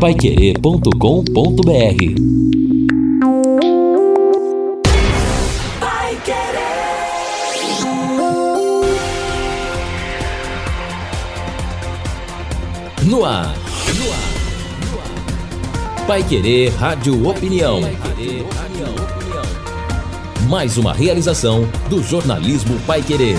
paiquerê.com.br No ar. Pai Querer Rádio Opinião. Mais uma realização do jornalismo Pai Querer.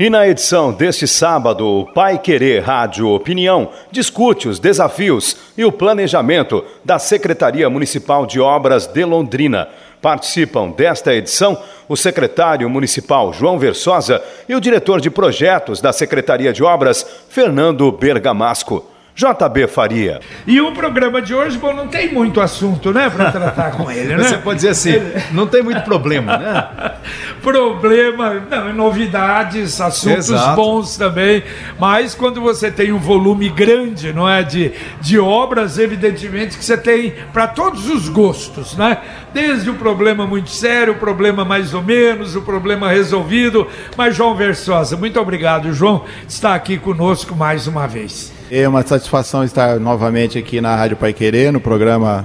E na edição deste sábado, o Pai Querer Rádio Opinião discute os desafios e o planejamento da Secretaria Municipal de Obras de Londrina. Participam desta edição o secretário municipal João Versosa e o diretor de projetos da Secretaria de Obras, Fernando Bergamasco. JB Faria. E o programa de hoje, bom, não tem muito assunto, né, para tratar com ele, né? Você pode dizer assim, não tem muito problema, né? problema, não, novidades, assuntos Exato. bons também, mas quando você tem um volume grande, não é, de, de obras, evidentemente que você tem para todos os gostos, né? Desde o problema muito sério, o problema mais ou menos, o problema resolvido, mas João Versosa, muito obrigado, João, está aqui conosco mais uma vez. É uma satisfação estar novamente aqui na Rádio Pai Querer, no programa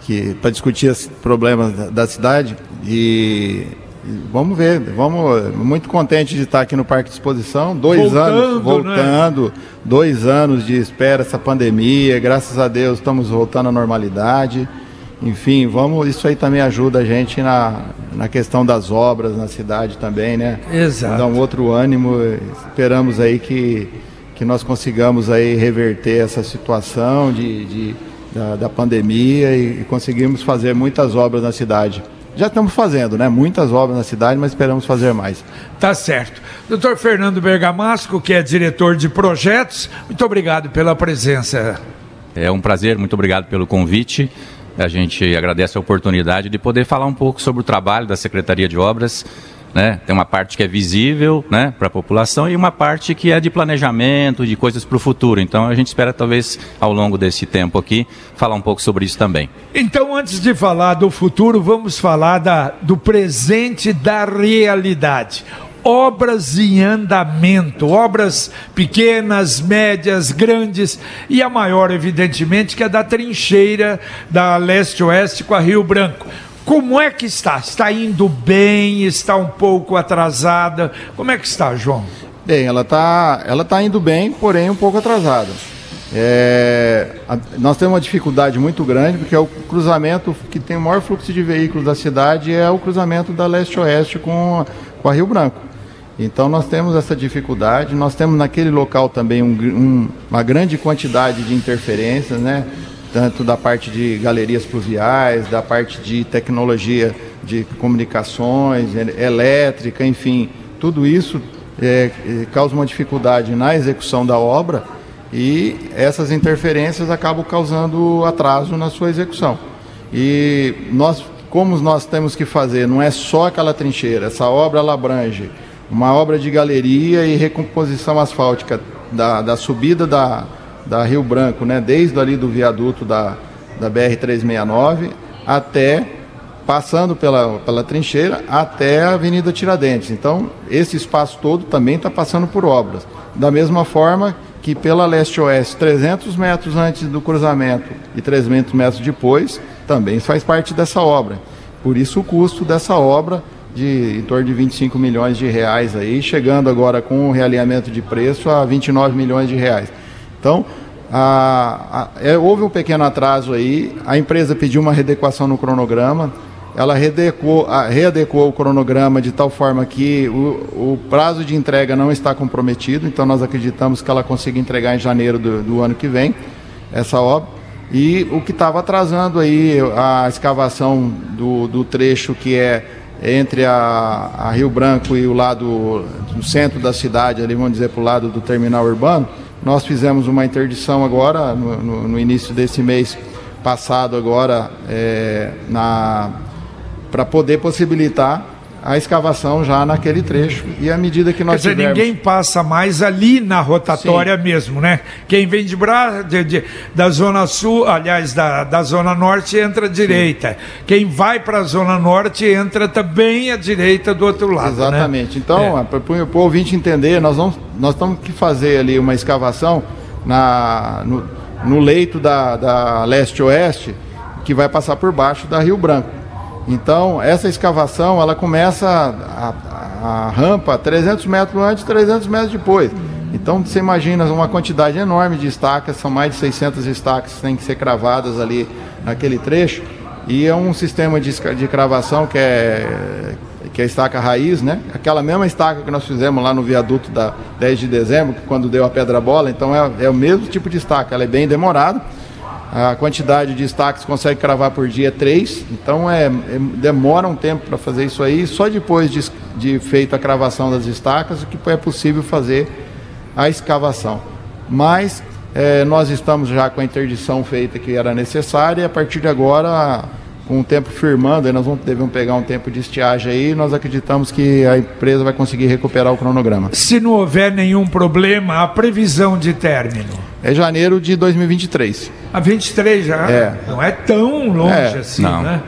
que para discutir os problemas da, da cidade e Vamos ver, vamos muito contente de estar aqui no Parque de Exposição, dois voltando, anos voltando, né? dois anos de espera essa pandemia, graças a Deus estamos voltando à normalidade. Enfim, vamos, isso aí também ajuda a gente na, na questão das obras na cidade também, né? Exato. Dá um outro ânimo, esperamos aí que que nós consigamos aí reverter essa situação de, de da, da, pandemia e, e conseguimos fazer muitas obras na cidade. Já estamos fazendo, né? Muitas obras na cidade, mas esperamos fazer mais. Tá certo. Doutor Fernando Bergamasco, que é diretor de projetos, muito obrigado pela presença. É um prazer, muito obrigado pelo convite. A gente agradece a oportunidade de poder falar um pouco sobre o trabalho da Secretaria de Obras né? Tem uma parte que é visível né, para a população e uma parte que é de planejamento, de coisas para o futuro. Então a gente espera, talvez, ao longo desse tempo aqui, falar um pouco sobre isso também. Então, antes de falar do futuro, vamos falar da, do presente da realidade obras em andamento, obras pequenas, médias, grandes e a maior, evidentemente, que é da trincheira da leste-oeste com a Rio Branco. Como é que está? Está indo bem? Está um pouco atrasada? Como é que está, João? Bem, ela está ela tá indo bem, porém um pouco atrasada. É, a, nós temos uma dificuldade muito grande, porque é o cruzamento que tem o maior fluxo de veículos da cidade é o cruzamento da leste-oeste com, com a Rio Branco. Então nós temos essa dificuldade, nós temos naquele local também um, um, uma grande quantidade de interferências, né? Tanto da parte de galerias pluviais, da parte de tecnologia de comunicações, elétrica, enfim, tudo isso é, é, causa uma dificuldade na execução da obra e essas interferências acabam causando atraso na sua execução. E nós, como nós temos que fazer, não é só aquela trincheira, essa obra ela abrange uma obra de galeria e recomposição asfáltica da, da subida da, da Rio Branco, né, desde ali do viaduto da, da BR-369 até, passando pela, pela trincheira, até a Avenida Tiradentes. Então, esse espaço todo também está passando por obras. Da mesma forma que pela leste-oeste, 300 metros antes do cruzamento e 300 metros depois, também faz parte dessa obra. Por isso o custo dessa obra de em torno de 25 milhões de reais aí, chegando agora com o realinhamento de preço a 29 milhões de reais. Então, a, a, é, houve um pequeno atraso aí, a empresa pediu uma readequação no cronograma, ela readequou, a, o cronograma de tal forma que o, o, prazo de entrega não está comprometido, então nós acreditamos que ela consiga entregar em janeiro do, do ano que vem essa obra. E o que estava atrasando aí a escavação do, do trecho que é entre a, a, Rio Branco e o lado do centro da cidade, ali vamos dizer para o lado do terminal urbano, nós fizemos uma interdição agora, no, no, no início desse mês passado agora, é, para poder possibilitar a escavação já naquele trecho. E à medida que nós Quer dizer, tivermos... ninguém passa mais ali na rotatória Sim. mesmo, né? Quem vem de, Bra... de, de- da Zona Sul, aliás, da, da Zona Norte, entra à direita. Quem vai para a Zona Norte entra também à direita do outro lado. né? Exatamente. Então, É. para o ouvinte entender, nós vamos nós temos que fazer ali uma escavação na, no, no leito da, da leste-oeste, que vai passar por baixo da Rio Branco. Então, essa escavação, ela começa a, a- a rampa 300 metros antes, 300 metros depois. Então, você imagina uma quantidade enorme de estacas, são mais de 600 estacas que têm que ser cravadas ali naquele trecho. E é um sistema de, de cravação que é, que é a estaca raiz, né? Aquela mesma estaca que nós fizemos lá no viaduto da 10 de dezembro, quando deu a pedra bola, então é, é o mesmo tipo de estaca, ela é bem demorada. A quantidade de estacas que consegue cravar por dia é 3, então é, é- demora um tempo para fazer isso aí. Só depois de, de feita a cravação das estacas, que é possível fazer a escavação. Mas eh, nós estamos já com a interdição feita que era necessária e a partir de agora, com o tempo firmando, nós vamos, devemos pegar um tempo de estiagem aí, nós acreditamos que a empresa vai conseguir recuperar o cronograma. Se não houver nenhum problema, a previsão de término. É janeiro de 2023. A 23 já É. não é tão longe É. assim, Não. né?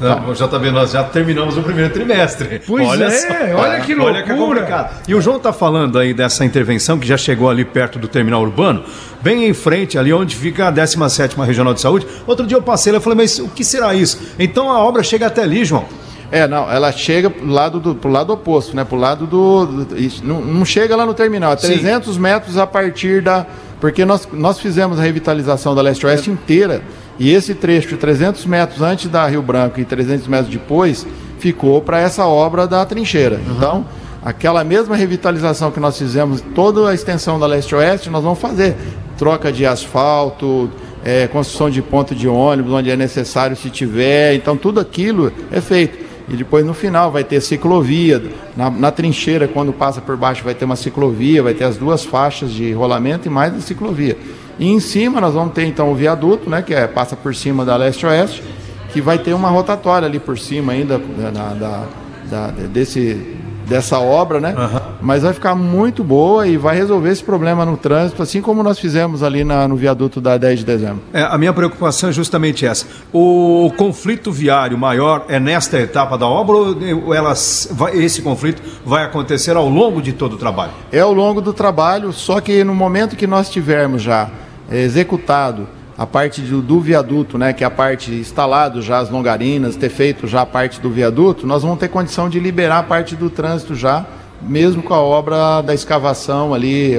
Não, JB, nós já terminamos o primeiro trimestre. Pois é, olha que Olha que é loucura. complicado. E o João está falando aí dessa intervenção que já chegou ali perto do terminal urbano, bem em frente, ali onde fica a 17ª Regional de Saúde. Outro dia eu passei lá e falei, mas o que será isso? Então a obra chega até ali, João. É, não, ela chega pro lado, do, pro lado oposto, né? Pro lado do. do- não, não chega lá no terminal, é Sim. 300 metros a partir da. Porque nós, nós fizemos a revitalização da leste-oeste inteira. E esse trecho de 300 metros antes da Rio Branco e 300 metros depois ficou para essa obra da trincheira. Então, aquela mesma revitalização que nós fizemos, toda a extensão da leste-oeste, nós vamos fazer. Troca de asfalto, é, construção de ponto de ônibus, onde é necessário se tiver. Então, tudo aquilo é feito. E depois no final vai ter ciclovia. Na, na trincheira, quando passa por baixo, vai ter uma ciclovia, vai ter as duas faixas de rolamento e mais a ciclovia. E em cima nós vamos ter então o viaduto, né, que é, passa por cima da leste-oeste, que vai ter uma rotatória ali por cima ainda da, da- da- da- desse, dessa obra, né? Mas vai ficar muito boa e vai resolver esse problema no trânsito, assim como nós fizemos ali na- no viaduto da 10 de dezembro. É, a minha preocupação é justamente essa. O conflito viário maior é nesta etapa da obra ou elas, vai- esse conflito vai acontecer ao longo de todo o trabalho? é ao longo do trabalho, só que no momento que nós tivermos já eh, executado a parte do, do viaduto, né, que é a parte instalado já as longarinas, ter feito já a parte do viaduto, nós vamos ter condição de liberar a parte do trânsito já, mesmo com a obra da escavação ali,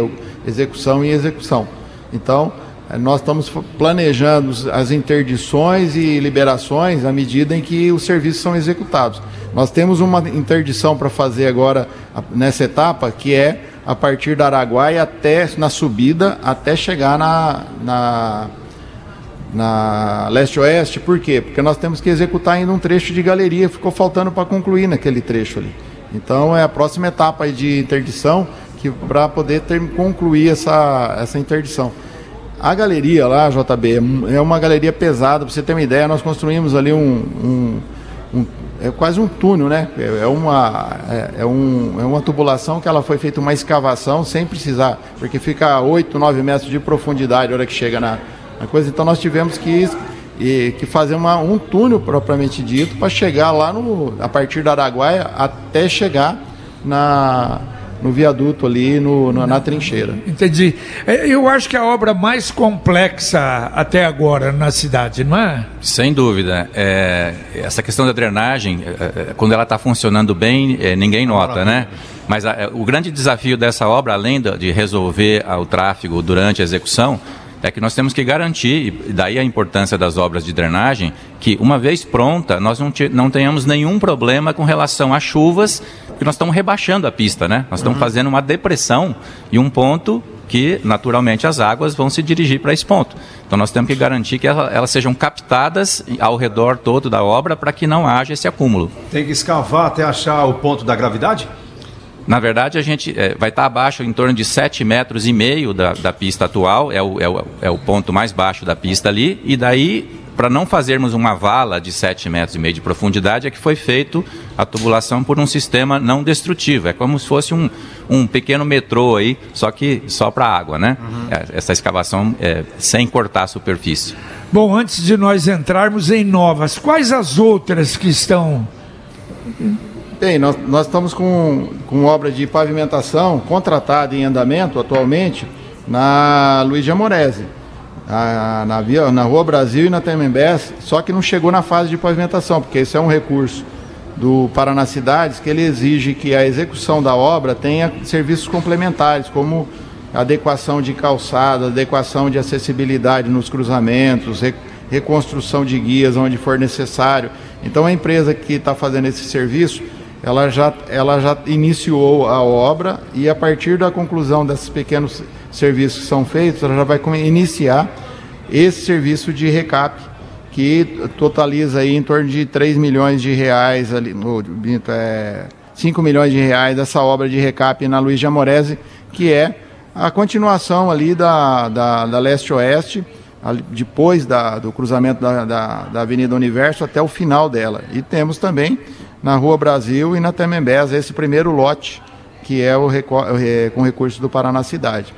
execução e execução. Então, eh, nós estamos planejando as interdições e liberações à medida em que os serviços são executados. Nós temos uma interdição para fazer agora nessa etapa, que é a partir da Araguaia até na subida, até chegar na, na, na leste-oeste. Por quê? Porque nós temos que executar ainda um trecho de galeria, ficou faltando para concluir naquele trecho ali. Então é a próxima etapa de interdição que para poder ter, concluir essa, essa interdição. A galeria lá, JB, é é uma galeria pesada, para você ter uma ideia, nós construímos ali um, um- um- é quase um túnel, né? É, é uma, é, é um, é uma tubulação que ela foi feita uma escavação sem precisar, porque fica a 8, 9 metros de profundidade a hora que chega na, na coisa. Então nós tivemos que, e- que fazer uma, um túnel propriamente dito para chegar lá no, a partir da Araguaia até chegar na, no viaduto ali, no, na- na trincheira. Entendi. É, Eu acho que é a obra mais complexa até agora na cidade, não é? Sem dúvida. É, essa questão da drenagem, é, é, quando ela está funcionando bem, é, ninguém nota, né? Mas a- o grande desafio dessa obra, além de resolver o tráfego durante a execução, é que nós temos que garantir, e daí a importância das obras de drenagem, que uma vez pronta, nós não, te- não tenhamos nenhum problema com relação a chuvas, porque nós estamos rebaixando a pista, né? Nós estamos fazendo uma depressão e um ponto que naturalmente as águas vão se dirigir para esse ponto. Então nós temos que garantir que ela- elas sejam captadas ao redor todo da obra para que não haja esse acúmulo. Tem que escavar até achar o ponto da gravidade? Na verdade, a gente eh, vai estar abaixo em torno de 7 metros e meio da, da pista atual, é o, é, o, é o ponto mais baixo da pista ali, e daí para não fazermos uma vala de 7 metros e meio de profundidade, é que foi feito a tubulação por um sistema não destrutivo. É como se fosse um, um pequeno metrô aí, só que só para água, né? Uhum. Essa escavação é, sem cortar a superfície. Bom, antes de nós entrarmos em novas, quais as outras que estão Bem, nós, nós estamos com, com obra de pavimentação contratada em andamento atualmente na Luiz de Amorese, na, na, via, na Rua Brasil e na Temembés, só que não chegou na fase de pavimentação, porque esse é um recurso do Paraná Cidades que ele exige que a execução da obra tenha serviços complementares, como adequação de calçada, adequação de acessibilidade nos cruzamentos, reconstrução de guias onde for necessário. Então a empresa que está fazendo esse serviço ela já, ela já iniciou a obra e a partir da conclusão desses pequenos serviços que são feitos, ela já vai iniciar esse serviço de recap que totaliza aí em torno de 3 milhões de reais ali, no, é, 5 milhões de reais dessa obra de recap na Luiz de Amorese, que é a continuação ali da, da, da leste-oeste, depois da, do cruzamento da, da, da Avenida Universo até o final dela. E temos também na Rua Brasil e na Temembés, esse primeiro lote, que é o com recurso do Paraná Cidade.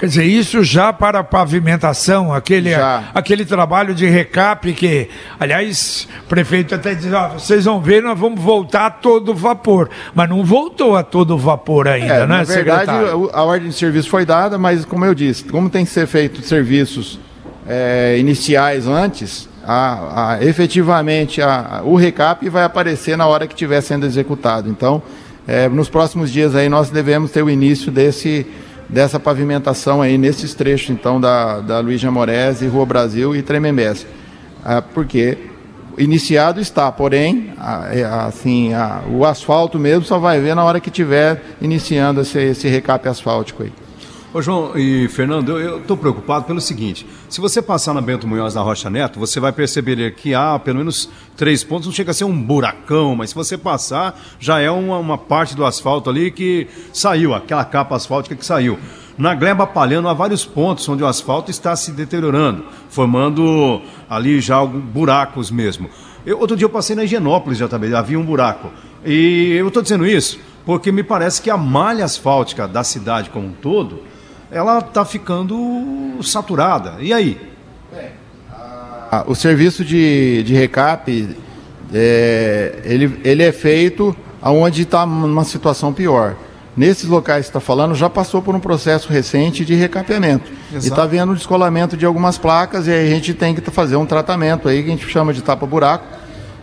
Quer dizer, isso já para pavimentação, aquele, aquele trabalho de recap que, aliás, o prefeito até diz, ó, vocês vão ver, nós vamos voltar a todo vapor. Mas não voltou a todo vapor ainda, é, né, Na verdade, secretário? a ordem de serviço foi dada, mas como eu disse, como tem que ser feito serviços é, iniciais antes, a, a, efetivamente a, o recap vai aparecer na hora que estiver sendo executado. Então, é, nos próximos dias aí nós devemos ter o início desse, dessa pavimentação aí nesses trechos então da, da Luiz Amorese, Rua Brasil e Tremembés. Ah, porque iniciado está, porém, é, assim, o asfalto mesmo só vai ver na hora que estiver iniciando esse, esse recap asfáltico aí. Ô João e Fernando, eu estou preocupado pelo seguinte: se você passar na Bento Munhoz da Rocha Neto, você vai perceber que há pelo menos três pontos, não chega a ser um buracão, mas se você passar, já é uma, uma parte do asfalto ali que saiu, aquela capa asfáltica que saiu. Na Gleba Palhano há vários pontos onde o asfalto está se deteriorando, formando ali já buracos mesmo. Eu, outro dia eu passei na Higienópolis já também, havia um buraco. E eu estou dizendo isso porque me parece que a malha asfáltica da cidade como um todo ela está ficando saturada. E aí? Ah, o serviço de, de recap, é, ele, ele é feito aonde está uma situação pior. Nesses locais que está falando, já passou por um processo recente de recapeamento. Exato. E está vendo o descolamento de algumas placas e aí a gente tem que fazer um tratamento aí que a gente chama de tapa-buraco.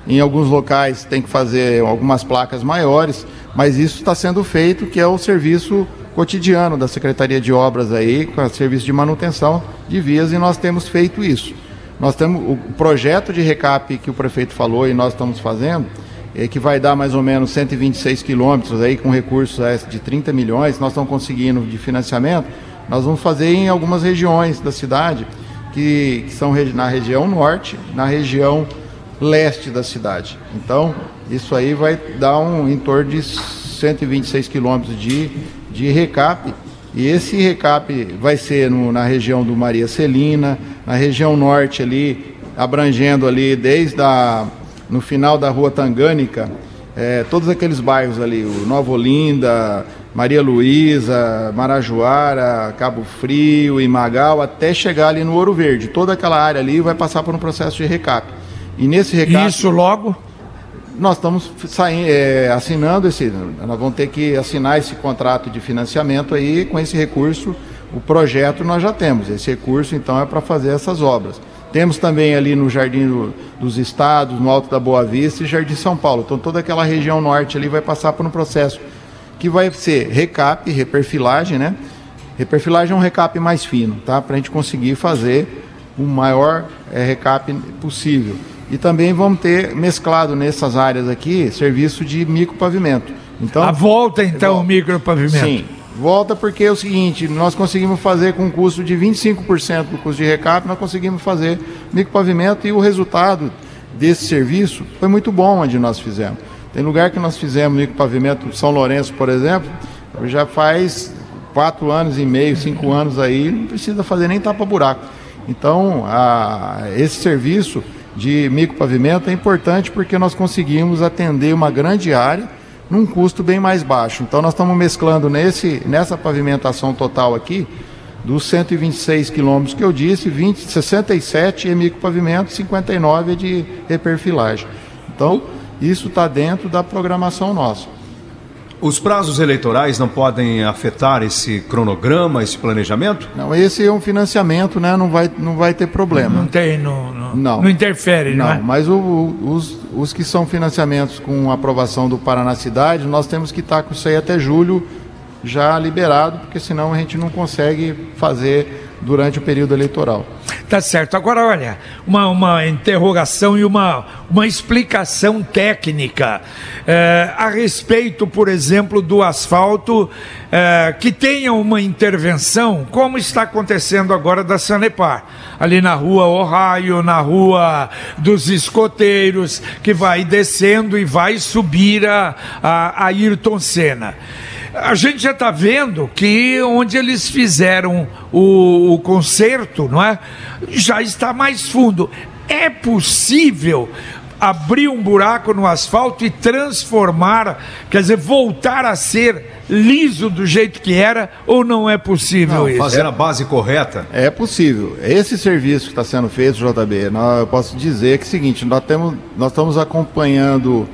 Em alguns locais tem que fazer algumas placas maiores, mas isso está sendo feito, que é o serviço cotidiano da Secretaria de Obras aí, com o serviço de manutenção de vias, e nós temos feito isso. Nós temos o projeto de recap que o prefeito falou e nós estamos fazendo, é, que vai dar mais ou menos 126 quilômetros aí com recursos de 30 milhões, nós estamos conseguindo de financiamento, nós vamos fazer em algumas regiões da cidade, que, que são na região norte, na região leste da cidade. Então, isso aí vai dar um em torno de 126 quilômetros de de recap. E esse recap vai ser no, na região do Maria Celina, na região norte ali, abrangendo ali desde a, no final da rua Tangânica, é, todos aqueles bairros ali, o Nova Olinda, Maria Luísa, Marajoara, Cabo Frio, Imagal, até chegar ali no Ouro Verde. Toda aquela área ali vai passar por um processo de recap. E nesse recap. Isso logo? Nós estamos saindo, é, assinando esse, nós vamos ter que assinar esse contrato de financiamento aí, com esse recurso, o projeto nós já temos, esse recurso então é para fazer essas obras. Temos também ali no Jardim do, dos Estados, no Alto da Boa Vista e Jardim São Paulo. Então toda aquela região norte ali vai passar por um processo que vai ser recap, reperfilagem, né? Reperfilagem é um recap mais fino, tá? Para a gente conseguir fazer o maior é, recap possível. E também vamos ter mesclado nessas áreas aqui serviço de micropavimento. Então, a volta então o micropavimento. Sim, volta porque é o seguinte, nós conseguimos fazer com um custo de 25% do custo de recap, nós conseguimos fazer micropavimento e o resultado desse serviço foi muito bom onde nós fizemos. Tem lugar que nós fizemos micropavimento, São Lourenço, por exemplo, já faz quatro anos e meio, cinco anos aí, não precisa fazer nem tapa-buraco. Então, a, esse serviço de micropavimento é importante porque nós conseguimos atender uma grande área num custo bem mais baixo. Então, nós estamos mesclando nesse, nessa pavimentação total aqui, dos 126 quilômetros que eu disse, 20, 67 é micropavimento, 59 é de reperfilagem. Então, isso está dentro da programação nossa. Os prazos eleitorais não podem afetar esse cronograma, esse planejamento? Não, esse é um financiamento, né? Não vai, não vai ter problema. Não tem, não, não, Não. não interfere, não, Não, é? mas o- o- os, os que são financiamentos com aprovação do Paraná Cidade, nós temos que estar com isso aí até julho já liberado, porque senão a gente não consegue fazer durante o período eleitoral. Tá certo. Agora, olha, uma, uma interrogação e uma, uma explicação técnica eh, a respeito, por exemplo, do asfalto eh, que tenha uma intervenção, como está acontecendo agora da Sanepar, ali na rua Ohio, na rua dos escoteiros, que vai descendo e vai subir a, a, a Ayrton Senna. A gente já está vendo que onde eles fizeram o, o concerto, não é? Já está mais fundo. É possível abrir um buraco no asfalto e transformar, quer dizer, voltar a ser liso do jeito que era, ou não é possível Não, isso? Fazer a base correta? É possível. Esse serviço que está sendo feito, JB, nós- eu posso dizer que é o seguinte, nós, temos, nós estamos acompanhando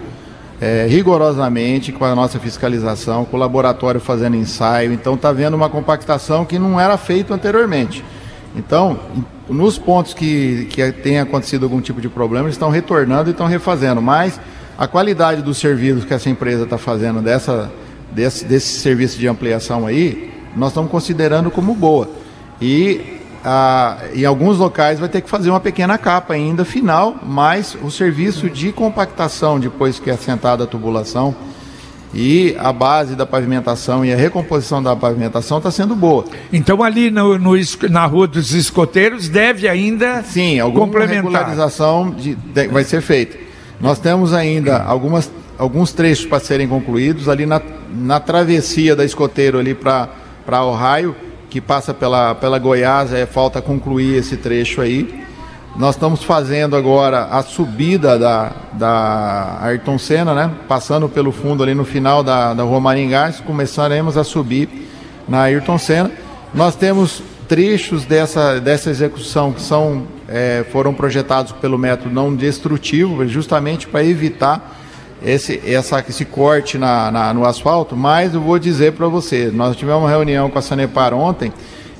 é, rigorosamente com a nossa fiscalização, com o laboratório fazendo ensaio, então está havendo uma compactação que não era feito anteriormente. Então, nos pontos que, que tem acontecido algum tipo de problema, eles estão retornando e estão refazendo, mas a qualidade dos serviços que essa empresa está fazendo dessa, desse, desse serviço de ampliação aí, nós estamos considerando como boa. E ah, em alguns locais vai ter que fazer uma pequena capa ainda final, mas o serviço de compactação depois que é assentada a tubulação e a base da pavimentação e a recomposição da pavimentação está sendo boa. Então ali no, no na rua dos escoteiros deve ainda Sim, alguma complementar. regularização de- de- vai ser feita. Nós temos ainda algumas, alguns trechos para serem concluídos ali na, na travessia da escoteiro ali para Ohio, que passa pela, pela Goiás, é, falta concluir esse trecho aí. Nós estamos fazendo agora a subida da, da Ayrton Senna, né? Passando pelo fundo ali no final da, da Rua Maringá, começaremos a subir na Ayrton Senna. Nós temos trechos dessa, dessa execução que são, é, foram projetados pelo método não destrutivo, justamente para evitar esse, essa, esse corte na, na- no asfalto, mas eu vou dizer para você, nós tivemos uma reunião com a Sanepar ontem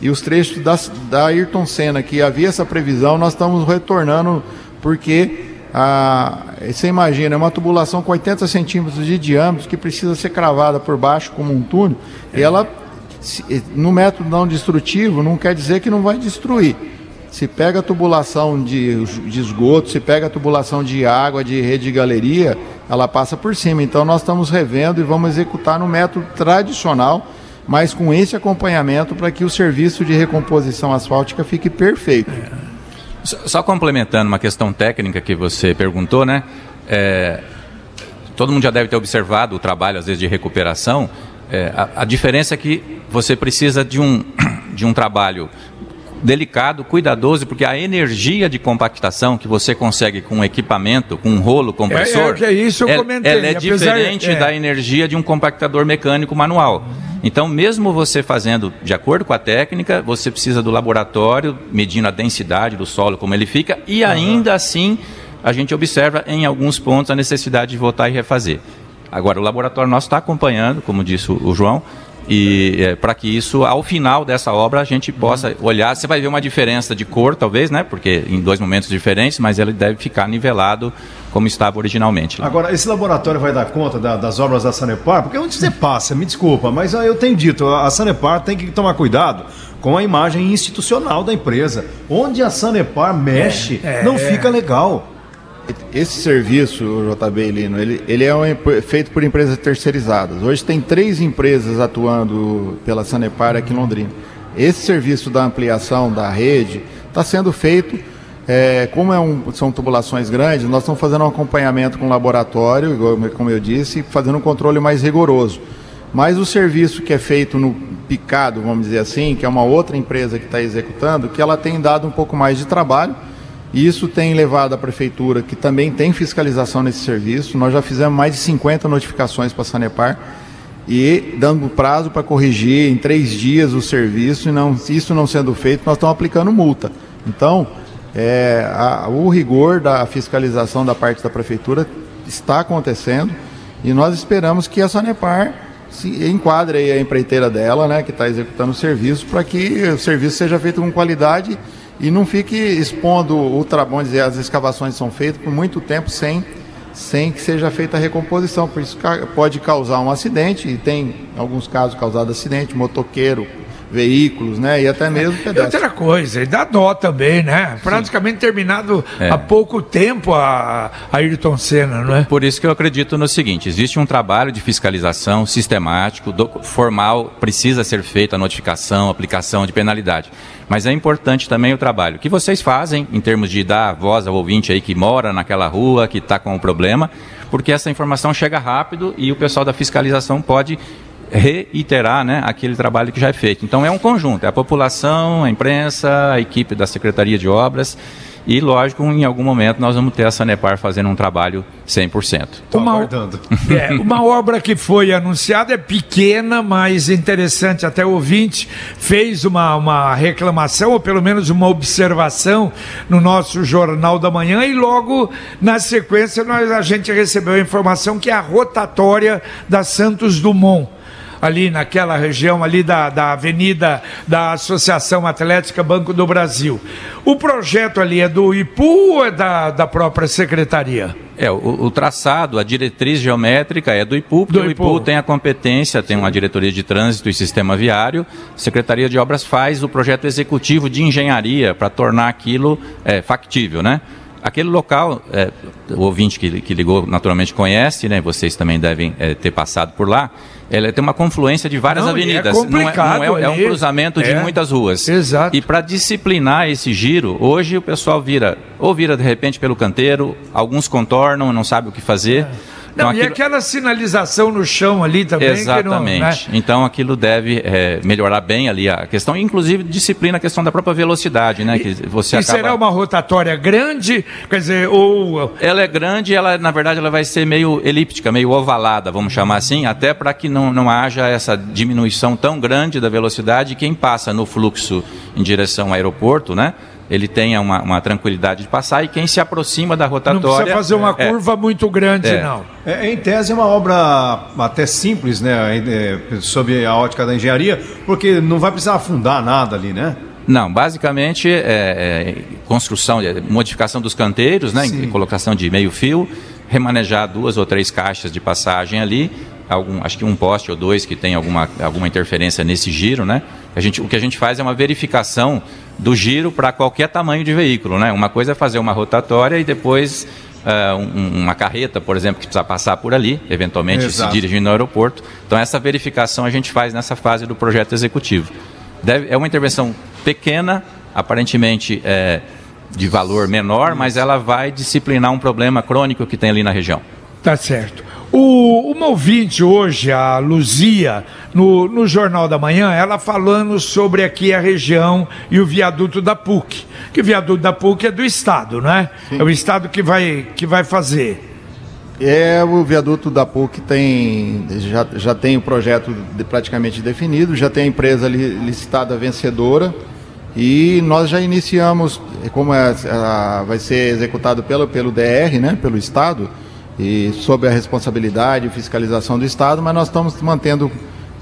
e os trechos da, da Ayrton Senna, que havia essa previsão, nós estamos retornando porque ah, você imagina, é uma tubulação com 80 centímetros de diâmetro que precisa ser cravada por baixo como um túnel, e ela, no método não destrutivo, não quer dizer que não vai destruir. Se pega a tubulação de, de esgoto, se pega a tubulação de água, de rede de galeria, ela passa por cima. Então nós estamos revendo e vamos executar no método tradicional, mas com esse acompanhamento para que o serviço de recomposição asfáltica fique perfeito. Só só complementando uma questão técnica que você perguntou, né? É, todo mundo já deve ter observado o trabalho, às vezes, de recuperação. É, a, a diferença é que você precisa de um, de um trabalho delicado, cuidadoso, porque a energia de compactação que você consegue com um equipamento, com um rolo compressor, é, é isso eu ela- comentei, ela é apesar- diferente é. da energia de um compactador mecânico manual. Então, mesmo você fazendo de acordo com a técnica, você precisa do laboratório, medindo a densidade do solo, como ele fica, e ainda assim a gente observa em alguns pontos a necessidade de voltar e refazer. Agora, o laboratório nosso está acompanhando, como disse o João, e é, para que isso, ao final dessa obra, a gente possa olhar. Você vai ver uma diferença de cor, talvez, né? Porque em dois momentos diferentes, mas ele deve ficar nivelado como estava originalmente. lá. Agora, esse laboratório vai dar conta da- das obras da Sanepar? Porque onde você passa, me desculpa, mas ah, eu tenho dito, a Sanepar tem que tomar cuidado com a imagem institucional da empresa. Onde a Sanepar mexe, não fica legal. Esse serviço, o JB Lino, ele, ele é um feito por empresas terceirizadas. Hoje tem três empresas atuando pela Sanepar aqui em Londrina. Esse serviço da ampliação da rede está sendo feito, é, como é um- são tubulações grandes, nós estamos fazendo um acompanhamento com o laboratório, como eu disse, fazendo um controle mais rigoroso. Mas o serviço que é feito no Picado, vamos dizer assim, que é uma outra empresa que está executando, que ela tem dado um pouco mais de trabalho. E isso tem levado a prefeitura, que também tem fiscalização nesse serviço. Nós já fizemos mais de 50 notificações para a Sanepar e dando prazo para corrigir em três dias o serviço. E não, isso não sendo feito, nós estamos aplicando multa. Então, é, a, o rigor da fiscalização da parte da prefeitura está acontecendo e nós esperamos que a Sanepar se enquadre a empreiteira dela, né, que está executando o serviço, para que o serviço seja feito com qualidade e não fique expondo o trabalho, dizer, as escavações são feitas por muito tempo sem, sem que seja feita a recomposição. Por isso pode causar um acidente, e tem alguns casos causados acidente, motoqueiro veículos, né? E até mesmo pedestres. Outra coisa, e dá dó também, né? Praticamente Sim. terminado é. há pouco tempo a, a Ayrton Senna, não é? Por isso que eu acredito no seguinte: existe um trabalho de fiscalização sistemático, do, formal, precisa ser feita a notificação, aplicação de penalidade. Mas é importante também o trabalho que vocês fazem em termos de dar voz ao ouvinte aí que mora naquela rua, que está com o problema, porque essa informação chega rápido e o pessoal da fiscalização pode reiterar né, aquele trabalho que já é feito. Então é um conjunto, é a população, a imprensa, a equipe da Secretaria de Obras e, lógico, em algum momento nós vamos ter a Sanepar fazendo um trabalho 100%. Estou uma, aguardando. É, uma obra que foi anunciada é pequena, mas interessante. Até o ouvinte fez uma, uma reclamação, ou pelo menos uma observação no nosso Jornal da Manhã, e logo na sequência nós, a gente recebeu a informação que é a rotatória da Santos Dumont ali naquela região ali da, da avenida da Associação Atlética Banco do Brasil. O projeto ali é do IPU ou é da, da própria secretaria? É, o, o, traçado, a diretriz geométrica é do IPU, porque do o IPU, IPU tem a competência, tem uma diretoria de trânsito e sistema viário. A Secretaria de Obras faz o projeto executivo de engenharia para tornar aquilo é, factível, né? Aquele local, é, o ouvinte que, que, ligou naturalmente conhece, né? Vocês também devem é, ter passado por lá. Ela tem uma confluência de várias não, é avenidas. É complicado não é, não é, é um cruzamento de é. muitas ruas. Exato. E para disciplinar esse giro, hoje o pessoal vira, ou vira de repente pelo canteiro, alguns contornam, não sabe o que fazer. É. Não, então, e aquela sinalização no chão ali também. Exatamente. Não, né? Então aquilo deve é, melhorar bem ali a questão, inclusive disciplina a questão da própria velocidade, né? Que você e acaba... será uma rotatória grande? Quer dizer, ou. Ela é grande, ela, na verdade, ela vai ser meio elíptica, meio ovalada, vamos chamar assim, até para que não, não haja essa diminuição tão grande da velocidade. Quem passa no fluxo em direção ao aeroporto, né? Ele tenha uma, uma, tranquilidade de passar e quem se aproxima da rotatória. Não precisa fazer uma é, curva muito grande, é. não. É, em tese é uma obra até simples, né? É, sob a ótica da engenharia, porque não vai precisar afundar nada ali, né? Não, basicamente é, é construção, modificação dos canteiros, né? Colocação de meio fio, remanejar duas ou três caixas de passagem ali, algum, acho que um poste ou dois que tem alguma, alguma interferência nesse giro, né? A gente, o que a gente faz é uma verificação do giro para qualquer tamanho de veículo, né? Uma coisa é fazer uma rotatória e depois uh, um, uma carreta, por exemplo, que precisa passar por ali, eventualmente Exato. se dirigindo ao aeroporto. Então essa verificação a gente faz nessa fase do projeto executivo. Deve, é uma intervenção pequena, aparentemente é, de valor menor, mas ela vai disciplinar um problema crônico que tem ali na região. Tá certo. O, uma ouvinte hoje, a Luzia, no, no Jornal da Manhã, ela falando sobre aqui a região e o viaduto da PUC. Que o viaduto da PUC é do Estado, não é? Sim. É o Estado que vai, que vai fazer. É, o viaduto da PUC tem, já, já tem o projeto de, praticamente definido, já tem a empresa li, licitada vencedora e nós já iniciamos, como é, vai ser executado pelo, pelo DR, né, pelo Estado, e sob a responsabilidade e fiscalização do Estado, mas nós estamos mantendo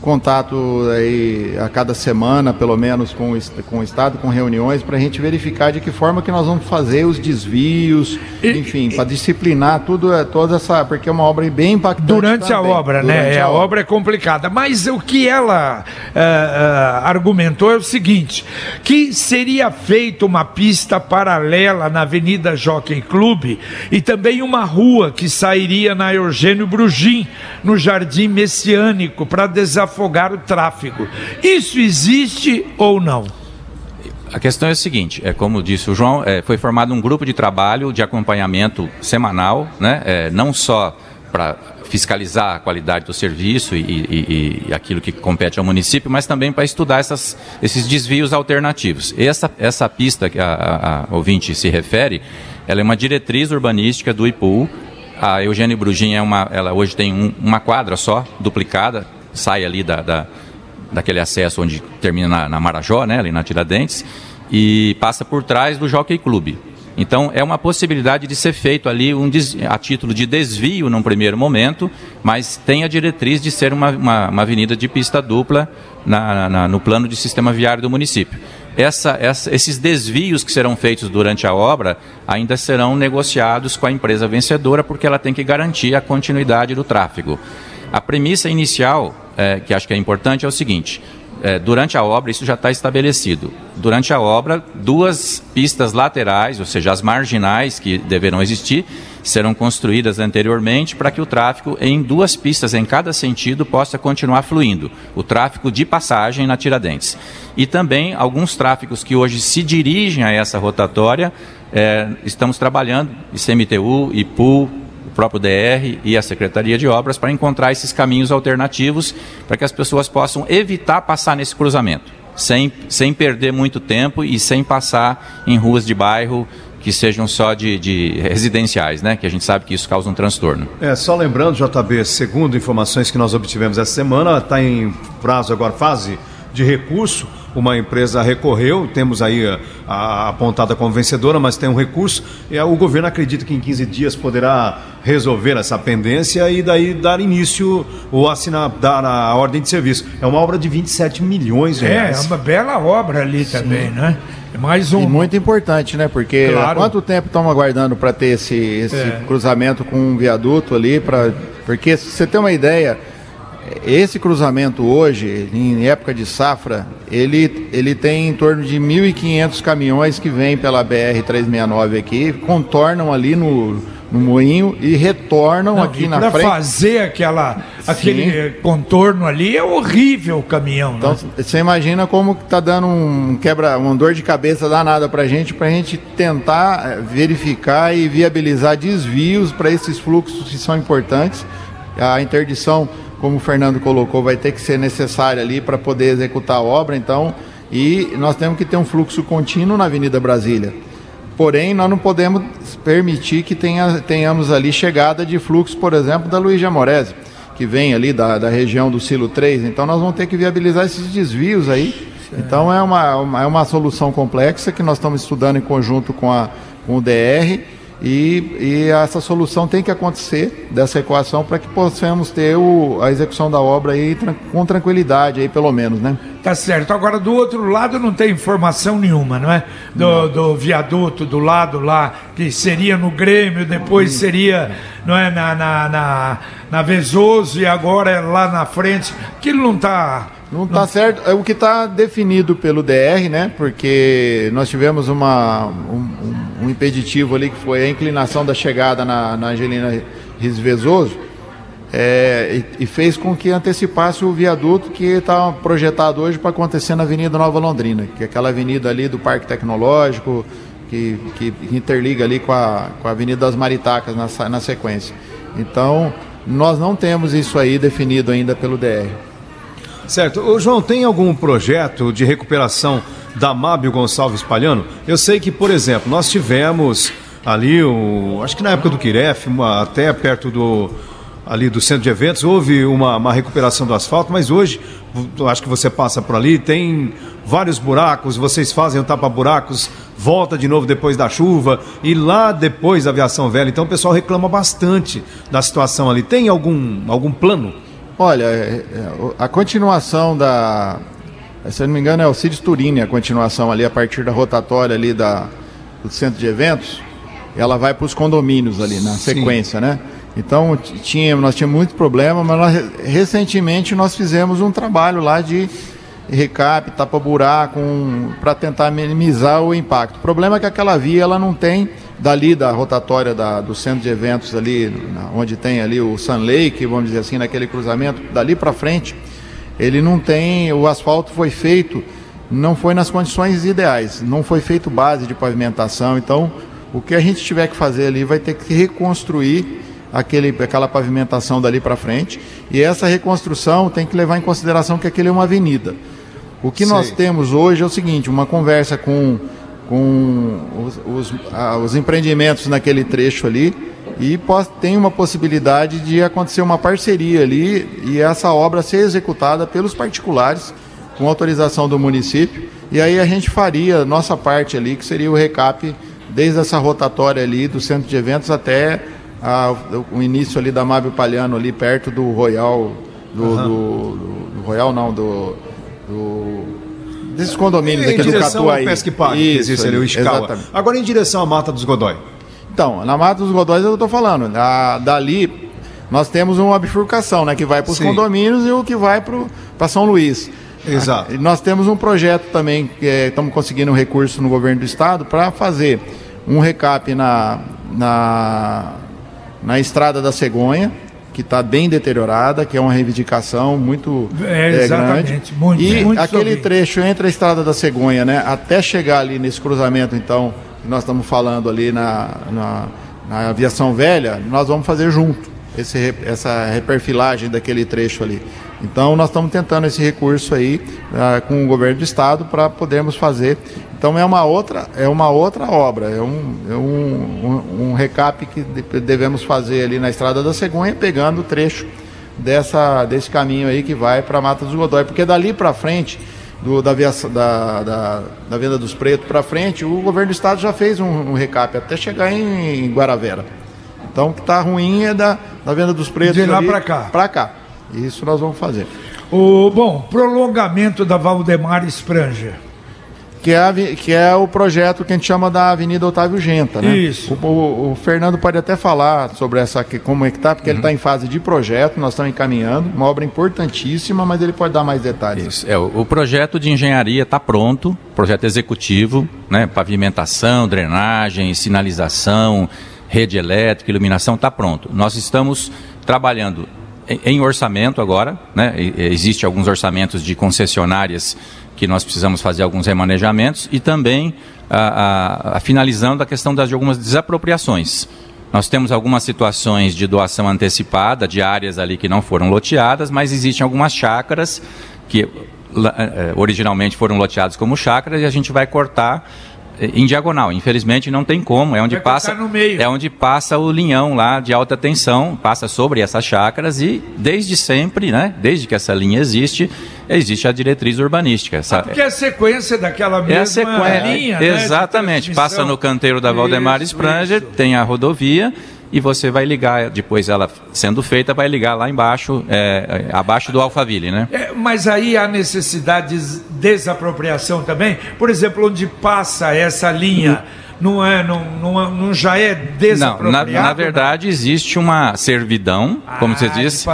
contato aí a cada semana, pelo menos, com o, com o Estado, com reuniões, para a gente verificar de que forma que nós vamos fazer os desvios, enfim, para disciplinar tudo, é, toda essa, porque é uma obra bem impactante. Durante também. a obra, né? Durante né? A, a obra. obra é complicada. Mas o que ela uh, uh, argumentou é o seguinte: que seria feita uma pista paralela na Avenida Jockey Clube e também uma rua que sairia na Eugênio Brugim, no Jardim Messiânico, para desafiar desafogar o tráfego. Isso existe ou não? A questão é a seguinte, é como disse o João, é, foi formado um grupo de trabalho de acompanhamento semanal, né, é, não só para fiscalizar a qualidade do serviço e, e, e, aquilo que compete ao município, mas também para estudar essas, esses desvios alternativos. Essa, essa pista que a, a, a ouvinte se refere, ela é uma diretriz urbanística do IPU. A Eugênio Brugin é uma, ela hoje tem um, uma quadra só, duplicada, sai ali da, da daquele acesso onde termina na, na Marajó, né, ali na Tiradentes, e passa por trás do Jockey Clube. Então, é uma possibilidade de ser feito ali um des... a título de desvio num primeiro momento, mas tem a diretriz de ser uma, uma, uma avenida de pista dupla na, na, no plano de sistema viário do município. Essa, essa, esses desvios que serão feitos durante a obra ainda serão negociados com a empresa vencedora, porque ela tem que garantir a continuidade do tráfego. A premissa inicial, é, que acho que é importante, é o seguinte: é, durante a obra, isso já está estabelecido. Durante a obra, duas pistas laterais, ou seja, as marginais que deverão existir, serão construídas anteriormente para que o tráfego em duas pistas em cada sentido possa continuar fluindo. O tráfego de passagem na Tiradentes. E também alguns tráfegos que hoje se dirigem a essa rotatória, é, estamos trabalhando, ICMTU, IPU, o próprio DR e a Secretaria de Obras para encontrar esses caminhos alternativos para que as pessoas possam evitar passar nesse cruzamento, sem, sem perder muito tempo e sem passar em ruas de bairro que sejam só de, de, residenciais, né? Que a gente sabe que isso causa um transtorno. É, só lembrando, JB, segundo informações que nós obtivemos essa semana, está em prazo agora, fase de recurso, uma empresa recorreu, temos aí a, a, apontada como vencedora, mas tem um recurso, e o governo acredita que em 15 dias poderá resolver essa pendência e daí dar início ou assinar dar a ordem de serviço. É uma obra de 27 milhões de reais. É, é uma bela obra ali Sim. também, né? É mais um. E muito importante, né? Porque claro. há quanto tempo estamos aguardando para ter esse, esse é. cruzamento com um viaduto ali? Pra... Porque, se você tem uma ideia, esse cruzamento hoje, em época de safra, ele, ele tem em torno de 1.500 caminhões que vêm pela BR-369 aqui, contornam ali no, no moinho e retornam Não, aqui e na frente. Fazer aquela, aquele contorno ali é horrível o caminhão. Então, né? você imagina como está dando um quebra, uma dor de cabeça danada para a gente, para a gente tentar eh, verificar e viabilizar desvios para esses fluxos que são importantes. A interdição como o Fernando colocou, vai ter que ser necessária ali para poder executar a obra, então, e nós temos que ter um fluxo contínuo na Avenida Brasília. Porém, nós não podemos permitir que tenha, tenhamos ali chegada de fluxo, por exemplo, da Luiz Amorese, que vem ali da, da região do Silo 3. Então, nós vamos ter que viabilizar esses desvios aí. Então, é uma, uma, é uma solução complexa que nós estamos estudando em conjunto com, a, com o DR e, e, essa solução tem que acontecer dessa equação para que possamos ter o, a execução da obra aí com tranquilidade aí pelo menos, né? Tá certo. Agora do outro lado não tem informação nenhuma, não é? Do, não. do viaduto do lado lá que seria no Grêmio, depois seria, não é, na na, na, na Vezoso e agora é lá na frente. Aquilo não está não está certo. É o que está definido pelo DR, né? Porque nós tivemos uma, um, um, impeditivo ali que foi a inclinação da chegada na, na Angelina Risvezoso é, e, e, fez com que antecipasse o viaduto que está projetado hoje para acontecer na Avenida Nova Londrina, que é aquela avenida ali do Parque Tecnológico, que, que interliga ali com a, com a Avenida das Maritacas na, na sequência. Então, nós não temos isso aí definido ainda pelo DR. Certo. Ô, João, tem algum projeto de recuperação da Mábio Gonçalves Palhano? Eu sei que, por exemplo, nós tivemos ali, o, acho que na época do Quiref, uma, até perto do ali do centro de eventos, houve uma, uma recuperação do asfalto, mas hoje, acho que você passa por ali, tem vários buracos, vocês fazem o tapa-buracos, volta de novo depois da chuva, e lá depois da aviação velha, então o pessoal reclama bastante da situação ali. Tem algum, algum plano? Olha, é, é, a continuação da. Se eu não me engano, é o Cides Turini, a continuação ali a partir da rotatória ali da, do centro de eventos, ela vai para os condomínios ali na sequência, Sim. né? Então tinha, nós tínhamos muito problema, mas nós, recentemente nós fizemos um trabalho lá de recap, tapa-buraco, para tentar minimizar o impacto. O problema é que aquela via ela não tem dali da rotatória da, do centro de eventos ali, onde tem ali o Sun Lake, vamos dizer assim, naquele cruzamento, dali para frente, ele não tem, o asfalto foi feito, não foi nas condições ideais, não foi feito base de pavimentação, então o que a gente tiver que fazer ali vai ter que reconstruir aquele, aquela pavimentação dali para frente. E essa reconstrução tem que levar em consideração que aquele é uma avenida. O que Sim. nós temos hoje é o seguinte: uma conversa com, com os, os, ah, os empreendimentos naquele trecho ali e tem uma possibilidade de acontecer uma parceria ali e essa obra ser executada pelos particulares com autorização do município e aí a gente faria nossa parte ali que seria o recap desde essa rotatória ali do centro de eventos até a, o início ali da Mábio Palhano ali perto do Royal do, uhum. do, do, do Royal não do, do desses condomínios aqui do Catuaí. Pesque Park, Isso, existe ali o Exatamente. Agora em direção à Mata dos Godói. Então, na Mata dos Godóis eu estou falando. Da, dali nós temos uma bifurcação, né? Que vai para os condomínios e o que vai para São Luís. Exato. nós temos um projeto também, que é, estamos conseguindo um recurso no governo do estado para fazer um recap na, na, na estrada da Cegonha, que está bem deteriorada, que é uma reivindicação muito é, é grande. Muito, e muito aquele sobre. trecho entre a estrada da Cegonha, né, até chegar ali nesse cruzamento, então, que nós estamos falando ali na, na, na aviação velha, nós vamos fazer junto esse, essa reperfilagem daquele trecho ali. Então nós estamos tentando esse recurso aí uh, com o governo do estado para podermos fazer. Então é uma outra, é uma outra obra, é um, é um, um, um recap que devemos fazer ali na Estrada da Cegonha, pegando o trecho dessa, desse caminho aí que vai para a Mata dos Godói, porque dali para frente do, da, via, da, da, da, Venda dos Pretos para frente, o governo do estado já fez um, um recap até chegar em, em, Guaravera. Então o que está ruim é da, da Venda dos Pretos. De lá para cá. Para cá. Isso nós vamos fazer. O, bom, prolongamento da Valdemar Spranger. Que é, que é o projeto que a gente chama da Avenida Otávio Genta, né? Isso. O, o, o Fernando pode até falar sobre essa como é que tá, porque uhum. ele está em fase de projeto, nós estamos encaminhando, uma obra importantíssima, mas ele pode dar mais detalhes. Isso. É, o, o projeto de engenharia está pronto, projeto executivo, né? Pavimentação, drenagem, sinalização, rede elétrica, iluminação, está pronto. Nós estamos trabalhando em orçamento agora, né? Existem alguns orçamentos de concessionárias que nós precisamos fazer alguns remanejamentos e também a, a, a finalizando a questão das, de algumas desapropriações. Nós temos algumas situações de doação antecipada de áreas ali que não foram loteadas, mas existem algumas chácaras que eh, originalmente foram loteadas como chácaras e a gente vai cortar em diagonal. Infelizmente não tem como. É onde Vai passa é onde passa o linhão lá de alta tensão, passa sobre essas chácaras e desde sempre, né? Desde que essa linha existe, existe a diretriz urbanística. Essa, ah, porque é a sequência daquela mesma é a sequência, linha, né, Exatamente. Né, passa no canteiro da Valdemar Spranger, tem a rodovia e você vai ligar, depois ela sendo feita, vai ligar lá embaixo, é, é, abaixo do Alphaville, né? É, mas aí há necessidade de desapropriação também? Por exemplo, onde passa essa linha não, é, não, não, não já é desapropriado? Não, na, na verdade existe uma servidão, como ah, você diz,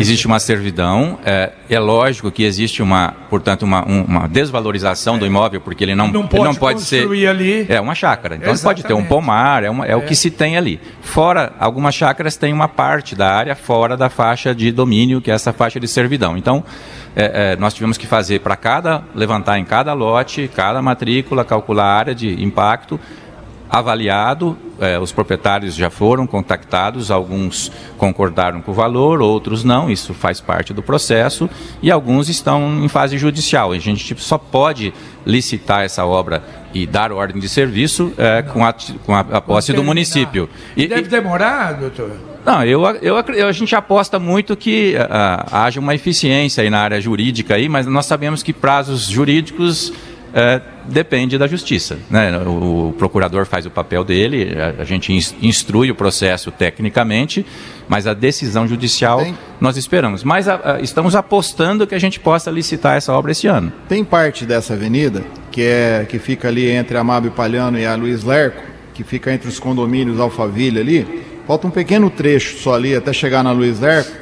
existe uma servidão, é, é, lógico que existe uma, portanto, uma, uma desvalorização é. do imóvel, porque ele não, não pode, ele não pode ser... ali. É uma chácara, então pode ter um pomar, é, uma, é, o que é. se tem ali. Fora, algumas chácaras têm uma parte da área fora da faixa de domínio, que é essa faixa de servidão. Então, é, é, nós tivemos que fazer para cada, levantar em cada lote, cada matrícula, calcular a área de impacto, avaliado, eh, os proprietários já foram contactados, alguns concordaram com o valor, outros não, isso faz parte do processo, e alguns estão em fase judicial. A gente só pode licitar essa obra e dar ordem de serviço eh, com, a, com a, a posse do município. E, Deve demorar, doutor? Não, eu, eu, a gente aposta muito que uh, haja uma eficiência aí na área jurídica, aí, mas nós sabemos que prazos jurídicos é, depende da justiça. Né? O, procurador faz o papel dele, a, gente instrui o processo tecnicamente, mas a decisão judicial Tem... nós esperamos. Mas a, a, estamos apostando que a gente possa licitar essa obra esse ano. Tem parte dessa avenida que, é, que fica ali entre a Amábio Palhano e a Luiz Lerco, que fica entre os condomínios Alphaville ali. Falta um pequeno trecho só ali até chegar na Luiz Lerco,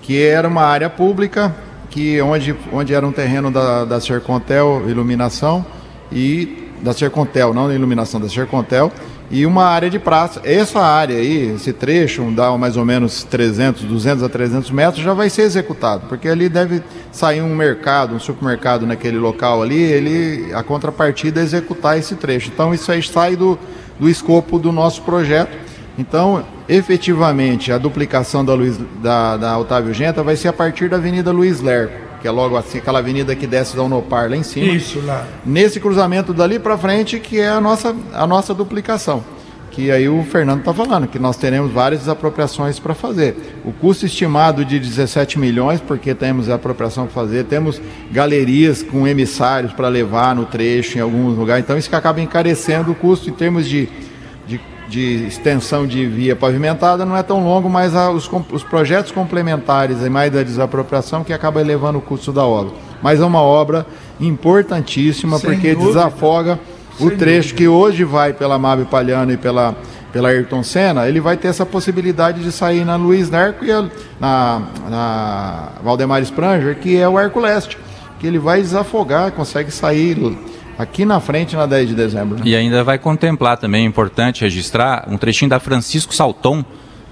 que era uma área pública que onde, onde era um terreno da, da Sercontel Iluminação e da Sercontel, não da iluminação, da Sercontel, e uma área de praça. Essa área aí, esse trecho, dá mais ou menos 300, 200 a 300 metros, já vai ser executado, porque ali deve sair um mercado, um supermercado naquele local ali, ele, a contrapartida é executar esse trecho. Então isso aí sai do, do escopo do nosso projeto Então, efetivamente, a duplicação da, Luiz, da, da Otávio Genta vai ser a partir da Avenida Luiz Lerco, que é logo assim, aquela avenida que desce da Unopar lá em cima. Isso, lá. Nesse cruzamento dali para frente, que é a nossa, a nossa duplicação. Que aí o Fernando está falando, que nós teremos várias desapropriações para fazer. O custo estimado de 17 milhões, porque temos a apropriação para fazer, temos galerias com emissários para levar no trecho em alguns lugares, então isso que acaba encarecendo o custo em termos de de extensão de via pavimentada não é tão longo, mas os, os projetos complementares e mais da desapropriação que acaba elevando o custo da obra. Mas é uma obra importantíssima Sem porque dúvida. desafoga Sem o trecho dúvida. que hoje vai pela Mabe Palhano e pela, pela Ayrton Senna, ele vai ter essa possibilidade de sair na Luiz Nerco e na, na Valdemar Spranger, que é o Arco Leste, que ele vai desafogar, consegue sair aqui na frente na 10 de dezembro. Né? E ainda vai contemplar também, é importante registrar, um trechinho da Francisco Salton,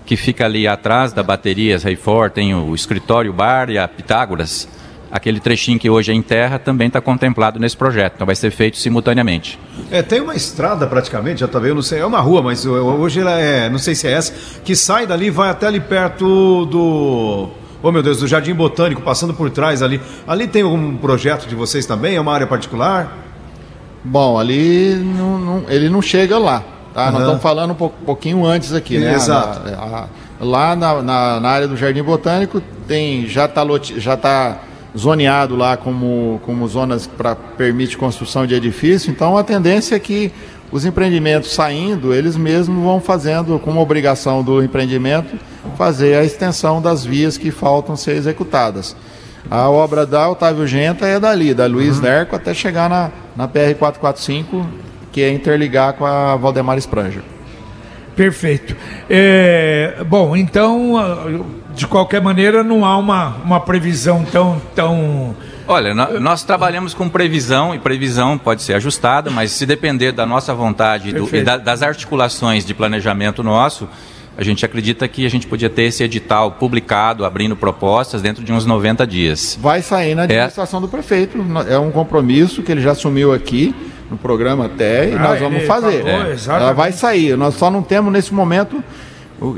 que fica ali atrás da bateria Reifor, tem o escritório bar e a Pitágoras. Aquele trechinho que hoje é em terra também está contemplado nesse projeto, então vai ser feito simultaneamente. É, tem uma estrada praticamente, já está vendo, não sei, é uma rua, mas hoje ela é, não sei se é essa, que sai dali e vai até ali perto do oh meu Deus, do Jardim Botânico, passando por trás ali. Ali tem algum projeto de vocês também? É uma área particular? Bom, ali não, não, ele não chega lá. Tá? Uhum. Nós estamos falando um pouquinho antes aqui, né? Exato. Na, a, lá na, na, na, área do Jardim Botânico tem já está já tá zoneado lá como, como zonas para permite construção de edifício. Então a tendência é que os empreendimentos saindo, eles mesmos vão fazendo, como obrigação do empreendimento, fazer a extensão das vias que faltam ser executadas. A obra da Otávio Genta é dali, da Luiz uhum. Nerco até chegar na, na PR-445, que é interligar com a Valdemar Spranger. Perfeito. É, bom, então, de qualquer maneira, não há uma, uma previsão tão, tão. Olha, nós trabalhamos com previsão e previsão pode ser ajustada, mas se depender da nossa vontade do, e da, das articulações de planejamento nosso, a gente acredita que a gente podia ter esse edital publicado, abrindo propostas dentro de uns 90 dias. Vai sair na é. administração é. do prefeito. É um compromisso que ele já assumiu aqui no programa até e ah, nós vamos fazer. é. Ela vai sair. Nós só não temos nesse momento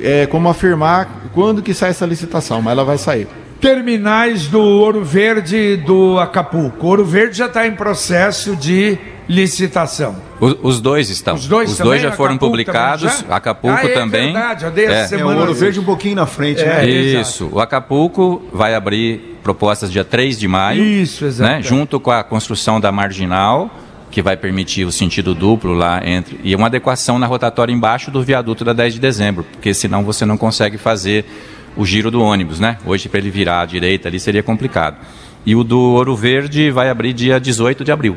é, como afirmar quando que sai essa licitação, mas ela vai sair terminais do Ouro Verde e do Acapulco. O Ouro Verde já está em processo de licitação. Os, os dois estão. Os dois, os dois já foram Acapulco publicados. Já? Acapulco ah, é também. Verdade, eu é. é, o Ouro Verde um pouquinho na frente, é, né? Isso. Exato. O Acapulco vai abrir propostas dia 3 de maio. Isso, exato. Né? Junto com a construção da marginal que vai permitir o sentido duplo lá entre e uma adequação na rotatória embaixo do viaduto da 10 de dezembro, porque senão você não consegue fazer o giro do ônibus, né? Hoje para ele virar à direita ali seria complicado. E o do Ouro Verde vai abrir dia 18 de abril.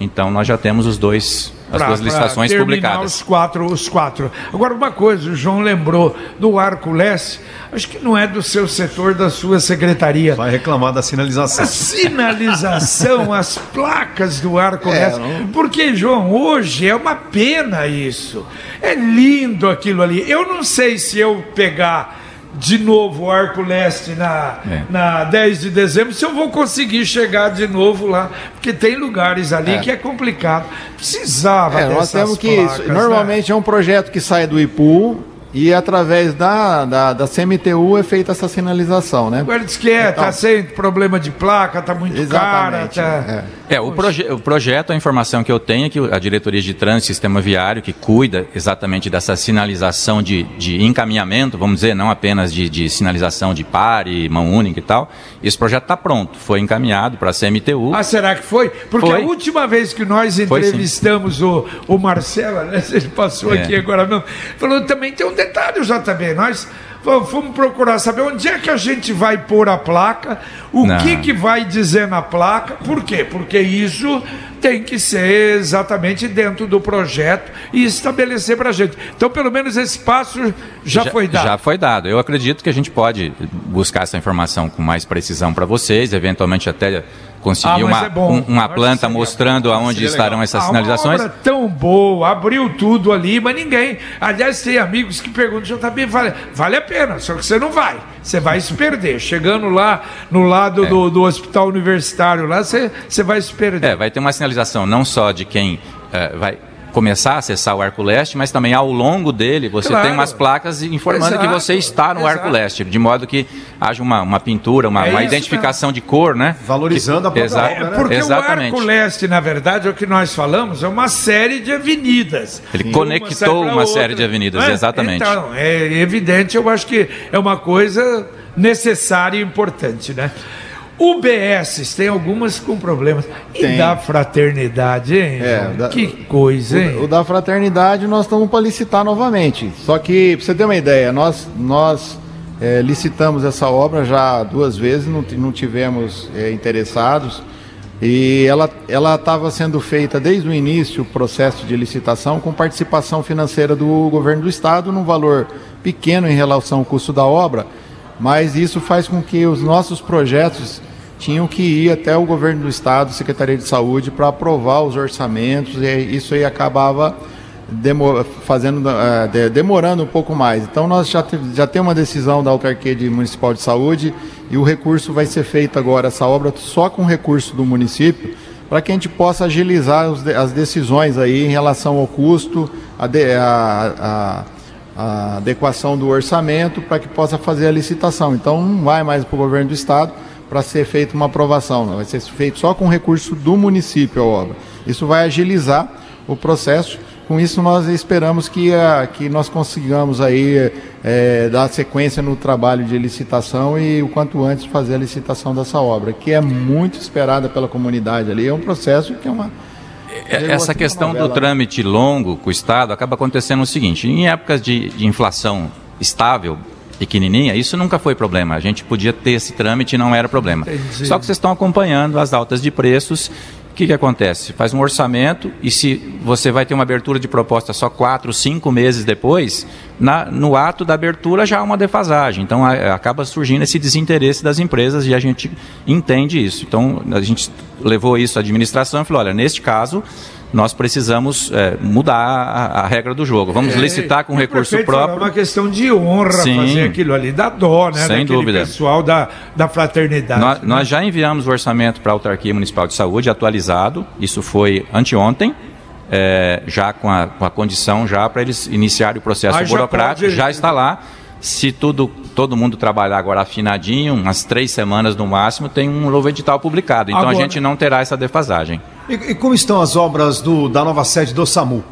Então nós já temos os dois as pra, duas licitações publicadas. Os quatro, os quatro. Agora uma coisa, o João lembrou do Arco Leste, acho que não é do seu setor, da sua secretaria. Vai reclamar da sinalização. A sinalização, as placas do Arco é, Leste. Não... Porque, João, hoje é uma pena isso. É lindo aquilo ali. Eu não sei se eu pegar de novo o Arco Leste na, é. na 10 de dezembro, se eu vou conseguir chegar de novo lá, porque tem lugares ali é. que é complicado. Precisava é, nós temos que placas, né? Normalmente né? é um projeto que sai do IPU, e através da, da, da CMTU é feita essa sinalização, né? Agora diz que é, então, tá sem problema de placa, tá muito exatamente, cara. Tá... É, é o, proje o projeto, a informação que eu tenho é que a Diretoria de Trânsito e Sistema Viário, que cuida exatamente dessa sinalização de, de encaminhamento, vamos dizer, não apenas de, de sinalização de pare, mão única e tal, esse projeto está pronto, foi encaminhado para a CMTU. Ah, será que foi? Porque foi. a última vez que nós entrevistamos o, o Marcelo, né, ele passou é. aqui agora mesmo, falou também tem um detalhe, JB, nós vamos procurar saber onde é que a gente vai pôr a placa, o Não. que, que vai dizer na placa, por quê? Porque isso tem que ser exatamente dentro do projeto e estabelecer para a gente. Então, pelo menos esse passo já, já, foi dado. Já foi dado. Eu acredito que a gente pode buscar essa informação com mais precisão para vocês, eventualmente até conseguir ah, uma, é um, uma planta mostrando aonde estarão essas ah, sinalizações. Uma obra tão boa, abriu tudo ali, mas ninguém. Aliás, tem amigos que perguntam, JB, vale, vale a pena, só que você não vai. Você vai se perder. Chegando lá no lado é. do, do hospital universitário, lá você, você vai se perder. É, vai ter uma sinalização não só de quem é, vai começar a acessar o arco leste, mas também ao longo dele você claro. tem umas placas informando exato, que você está no exato. arco leste, de modo que haja uma, uma pintura, uma, é uma identificação de cor, né? Valorizando que, a própria obra, né? Porque Exatamente. o arco leste, na verdade, é o que nós falamos, é uma série de avenidas. Ele conectou uma, uma série de avenidas, é? exatamente. Então, é evidente, eu acho que é uma coisa necessária e importante, né? O BS tem algumas com problemas. E tem. da fraternidade, hein? É, da, que coisa, hein? O, o, da fraternidade nós estamos para licitar novamente. Só que, para você ter uma ideia, nós, nós é, licitamos essa obra já duas vezes, não, não tivemos é, interessados. E ela estava sendo feita desde o início, o processo de licitação, com participação financeira do governo do estado, num valor pequeno em relação ao custo da obra mas isso faz com que os nossos projetos tinham que ir até o governo do estado, Secretaria de Saúde, para aprovar os orçamentos e isso aí acabava demor fazendo, uh, de demorando um pouco mais. Então nós já, te já temos uma decisão da Autarquia de Municipal de Saúde e o recurso vai ser feito agora, essa obra só com recurso do município, para que a gente possa agilizar os, as decisões aí em relação ao custo, a, de, a, a a adequação do orçamento para que possa fazer a licitação. Então não vai mais para o governo do estado para ser feita uma aprovação, não. vai ser feito só com recurso do município a obra. Isso vai agilizar o processo. Com isso nós esperamos que, a, que nós consigamos aí é, dar sequência no trabalho de licitação e o quanto antes fazer a licitação dessa obra, que é muito esperada pela comunidade ali. É um processo que é uma essa questão do trâmite longo com o Estado acaba acontecendo o seguinte: em épocas de, de inflação estável, pequenininha, isso nunca foi problema. A gente podia ter esse trâmite e não era problema. Entendi. Só que vocês estão acompanhando as altas de preços o que, que acontece? Faz um orçamento e se você vai ter uma abertura de proposta só quatro, cinco meses depois, na, no ato da abertura já há uma defasagem. Então a, acaba surgindo esse desinteresse das empresas e a gente entende isso. Então a gente levou isso à administração e falou: olha, neste caso nós precisamos é, mudar a, a, regra do jogo. Vamos é, licitar com recurso próprio. É uma questão de honra Sim, fazer aquilo ali, da dó, né? Sem dúvida. pessoal da, da fraternidade. Nós, né? nós já enviamos o orçamento para a Autarquia Municipal de Saúde atualizado, isso foi anteontem. É, já com a, com a condição já para eles iniciarem o processo ah, burocrático, já, já está lá. Se tudo, todo mundo trabalhar agora afinadinho, umas três semanas no máximo, tem um novo edital publicado. Então agora, a gente não terá essa defasagem. E, e como estão as obras do, da nova sede do SAMU?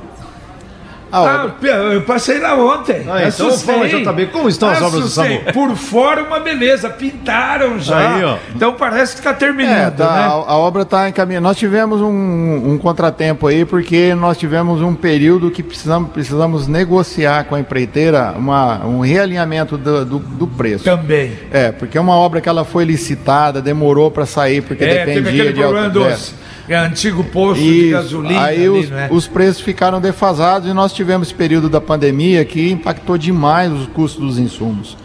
Ah, eu passei lá ontem. Ah, então fala, JB, como estão as obras do SAMU? Por fora, uma beleza. Pintaram já. Aí, então parece que está terminando. É, tá, né? a, a, obra está encaminhada. Nós tivemos um, um, contratempo aí, porque nós tivemos um período que precisamos, precisamos negociar com a empreiteira uma, um realinhamento do, do, do preço. Também. É, porque é uma obra que ela foi licitada, demorou para sair, porque é, dependia de. Alto, dos é antigo posto de gasolina. Aí ali, os, é? os, preços ficaram defasados e nós tivemos esse período da pandemia que impactou demais os custos dos insumos.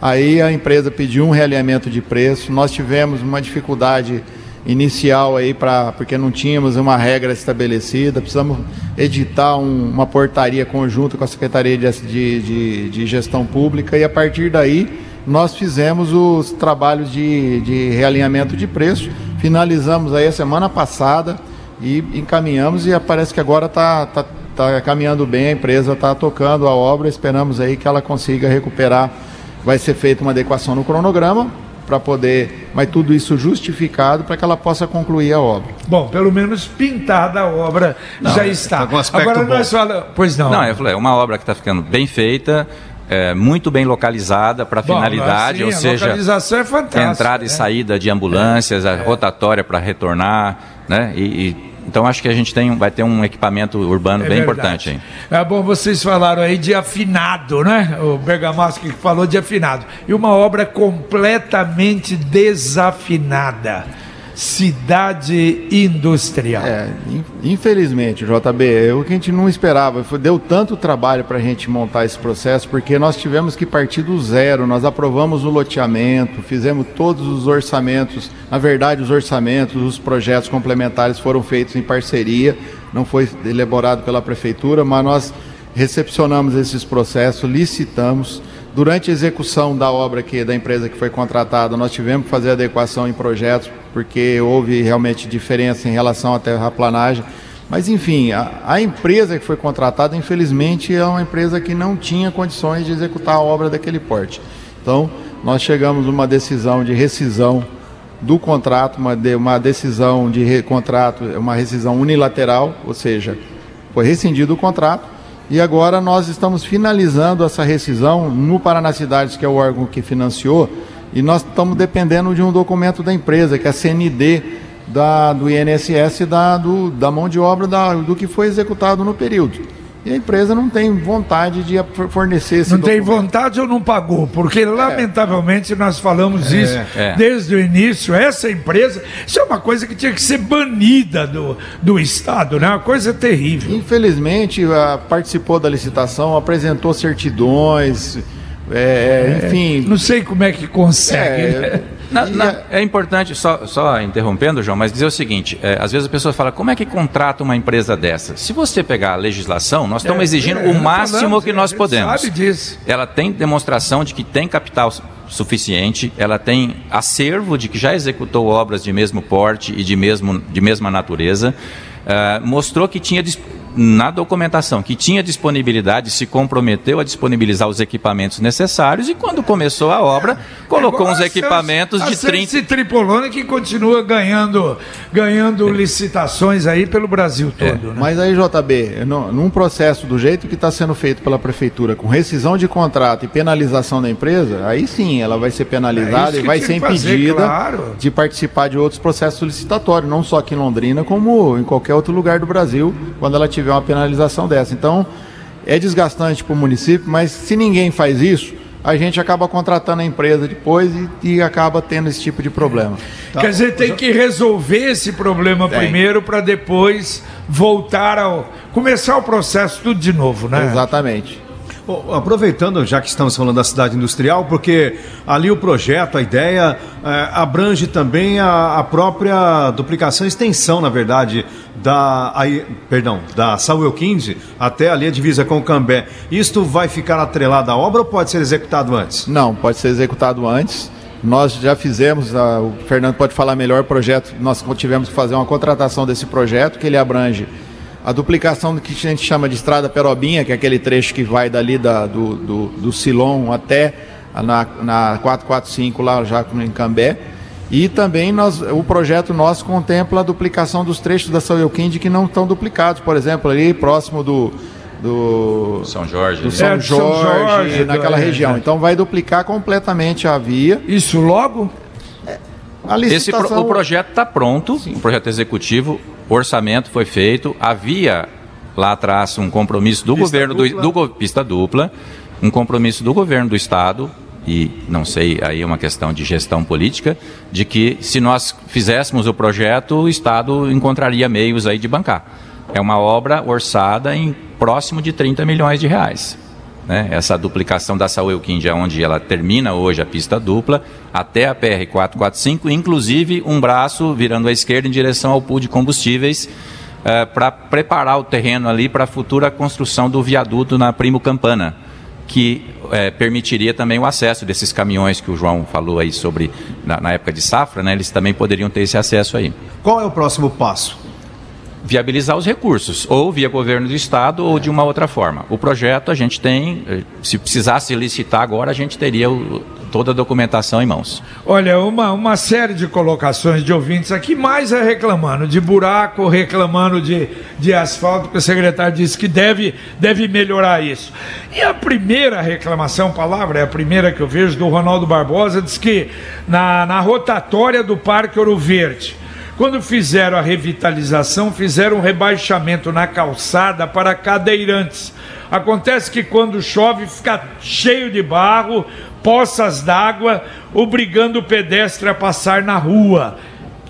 Aí a empresa pediu um realinhamento de preço, nós tivemos uma dificuldade inicial aí para porque não tínhamos uma regra estabelecida, precisamos editar um, uma portaria conjunta com a Secretaria de, de, de, Gestão Pública e a partir daí nós fizemos os trabalhos de, de realinhamento de preço Finalizamos aí a semana passada e encaminhamos e parece que agora está tá, tá caminhando bem, a empresa está tocando a obra, esperamos aí que ela consiga recuperar. Vai ser feita uma adequação no cronograma para poder, mas tudo isso justificado para que ela possa concluir a obra. Bom, pelo menos pintada a obra não, já está. Tá Agora bom. nós falamos, pois não. Não, eu falei, é uma obra que está ficando bem feita, é, muito bem localizada para finalidade, ou seja, é entrada e né? saída de ambulâncias, é. a rotatória para retornar, né? E, e, então acho que a gente tem, vai ter um equipamento urbano é bem verdade. importante. Hein? É bom, vocês falaram aí de afinado, né? O Bergamasco falou de afinado. E uma obra completamente desafinada cidade industrial. É, infelizmente, JB, é o que a gente não esperava. Deu tanto trabalho para a gente montar esse processo, porque nós tivemos que partir do zero. Nós aprovamos o loteamento, fizemos todos os orçamentos. Na verdade, os orçamentos, os projetos complementares foram feitos em parceria, não foi elaborado pela prefeitura, mas nós recepcionamos esses processos, licitamos. Durante a execução da obra que da empresa que foi contratada, nós tivemos que fazer adequação em projetos, porque houve realmente diferença em relação à terraplanagem. Mas enfim, a, a, empresa que foi contratada, infelizmente, é uma empresa que não tinha condições de executar a obra daquele porte. Então, nós chegamos a uma decisão de rescisão do contrato, uma, de, uma decisão de re, contrato, uma rescisão unilateral, ou seja, foi rescindido o contrato e agora nós estamos finalizando essa rescisão no Paraná Cidades, que é o órgão que financiou, e nós estamos dependendo de um documento da empresa, que é a CND da, do INSS da, do, da mão de obra da, do que foi executado no período. E a empresa não tem vontade de fornecer esse Não documento. tem vontade ou não pagou? Porque, lamentavelmente, nós falamos é, isso é. desde o início. Essa empresa, isso é uma coisa que tinha que ser banida do, do Estado, né? Uma coisa terrível. Infelizmente, a, participou da licitação, apresentou certidões, é, é, enfim. Não sei como é que consegue. É, na, na, é importante, só, só, interrompendo, João, mas dizer o seguinte: é, às vezes a pessoa fala, como é que contrata uma empresa dessa? Se você pegar a legislação, nós estamos é, exigindo é, o máximo falamos, que nós podemos. Sabe disso. Ela tem demonstração de que tem capital suficiente, ela tem acervo de que já executou obras de mesmo porte e de, mesmo, de mesma natureza, uh, mostrou que tinha na documentação que tinha disponibilidade, se comprometeu a disponibilizar os equipamentos necessários e quando começou a obra, colocou uns equipamentos a de 30 Tripolone que continua ganhando ganhando é. licitações aí pelo Brasil todo, é. né? Mas aí JB, num processo do jeito que está sendo feito pela prefeitura, com rescisão de contrato e penalização da empresa, aí sim, ela vai ser penalizada é e vai ser impedida fazer, claro. de participar de outros processos licitatórios, não só aqui em Londrina, como em qualquer outro lugar do Brasil, quando ela tiver tiver uma penalização dessa. Então, é desgastante para o município, mas se ninguém faz isso, a gente acaba contratando a empresa depois e, e acaba tendo esse tipo de problema. Tá. Quer dizer, tem que resolver esse problema tem. primeiro para depois voltar ao. começar o processo tudo de novo, né? Exatamente. Aproveitando, já que estamos falando da cidade industrial, porque ali o projeto, a ideia, é, abrange também a, a, própria duplicação, extensão, na verdade, da, a, perdão, da Samuel 15 até ali a divisa com o Cambé. Isto vai ficar atrelado à obra ou pode ser executado antes? Não, pode ser executado antes. Nós já fizemos, a, o Fernando pode falar melhor o projeto, nós tivemos que fazer uma contratação desse projeto, que ele abrange a duplicação do que a gente chama de estrada Perobinha, que é aquele trecho que vai dali da, do, do, do Silon até na, na 445 lá já em Cambé. E também nós, o projeto nosso contempla a duplicação dos trechos da São Euquinde que não estão duplicados, por exemplo, ali próximo do, do São Jorge, do São, é, Jorge, São Jorge naquela é, região. É. Então vai duplicar completamente a via. Isso logo? Esse pro, o projeto está pronto, Sim. o projeto executivo, orçamento foi feito, havia lá atrás um compromisso do pista governo dupla. do, do pista dupla, um compromisso do governo do estado e não sei, aí é uma questão de gestão política, de que se nós fizéssemos o projeto, o Estado encontraria meios aí de bancar. É uma obra orçada em próximo de 30 milhões de reais. Né? Essa duplicação da Saúl Quindia, onde ela termina hoje a pista dupla, até a PR-445, inclusive um braço virando à esquerda em direção ao pool de combustíveis, uh, para preparar o terreno ali para a futura construção do viaduto na Primo Campana, que é, permitiria também o acesso desses caminhões que o João falou aí sobre na, na época de safra, né? Eles também poderiam ter esse acesso aí. Qual é o próximo passo? Viabilizar os recursos, ou via governo do estado ou de uma outra forma. O projeto a gente tem, eh, se precisasse licitar agora, a gente teria o, toda a documentação em mãos. Olha, uma, uma série de colocações de ouvintes aqui, mais é reclamando de buraco, reclamando de, de asfalto, que o secretário disse que deve, deve melhorar isso. E a primeira reclamação, palavra, é a primeira que eu vejo do Ronaldo Barbosa, diz que na, na rotatória do Parque Ouro Verde, quando fizeram a revitalização, fizeram um rebaixamento na calçada para cadeirantes. Acontece que quando chove fica cheio de barro, poças d'água, obrigando o pedestre a passar na rua.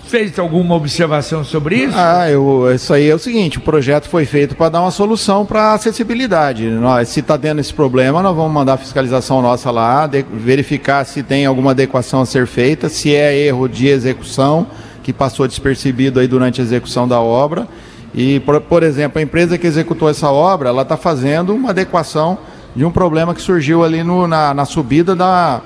Fez alguma observação sobre isso? Ah, eu, isso aí é o seguinte: o projeto foi feito para dar uma solução para a acessibilidade. Nós, se está dando esse problema, nós vamos mandar a fiscalização nossa lá, de, verificar se tem alguma adequação a ser feita, se é erro de execução que passou despercebido aí durante a execução da obra. E, por, por exemplo, a empresa que executou essa obra, ela está fazendo uma adequação de um problema que surgiu ali no, na, na subida da,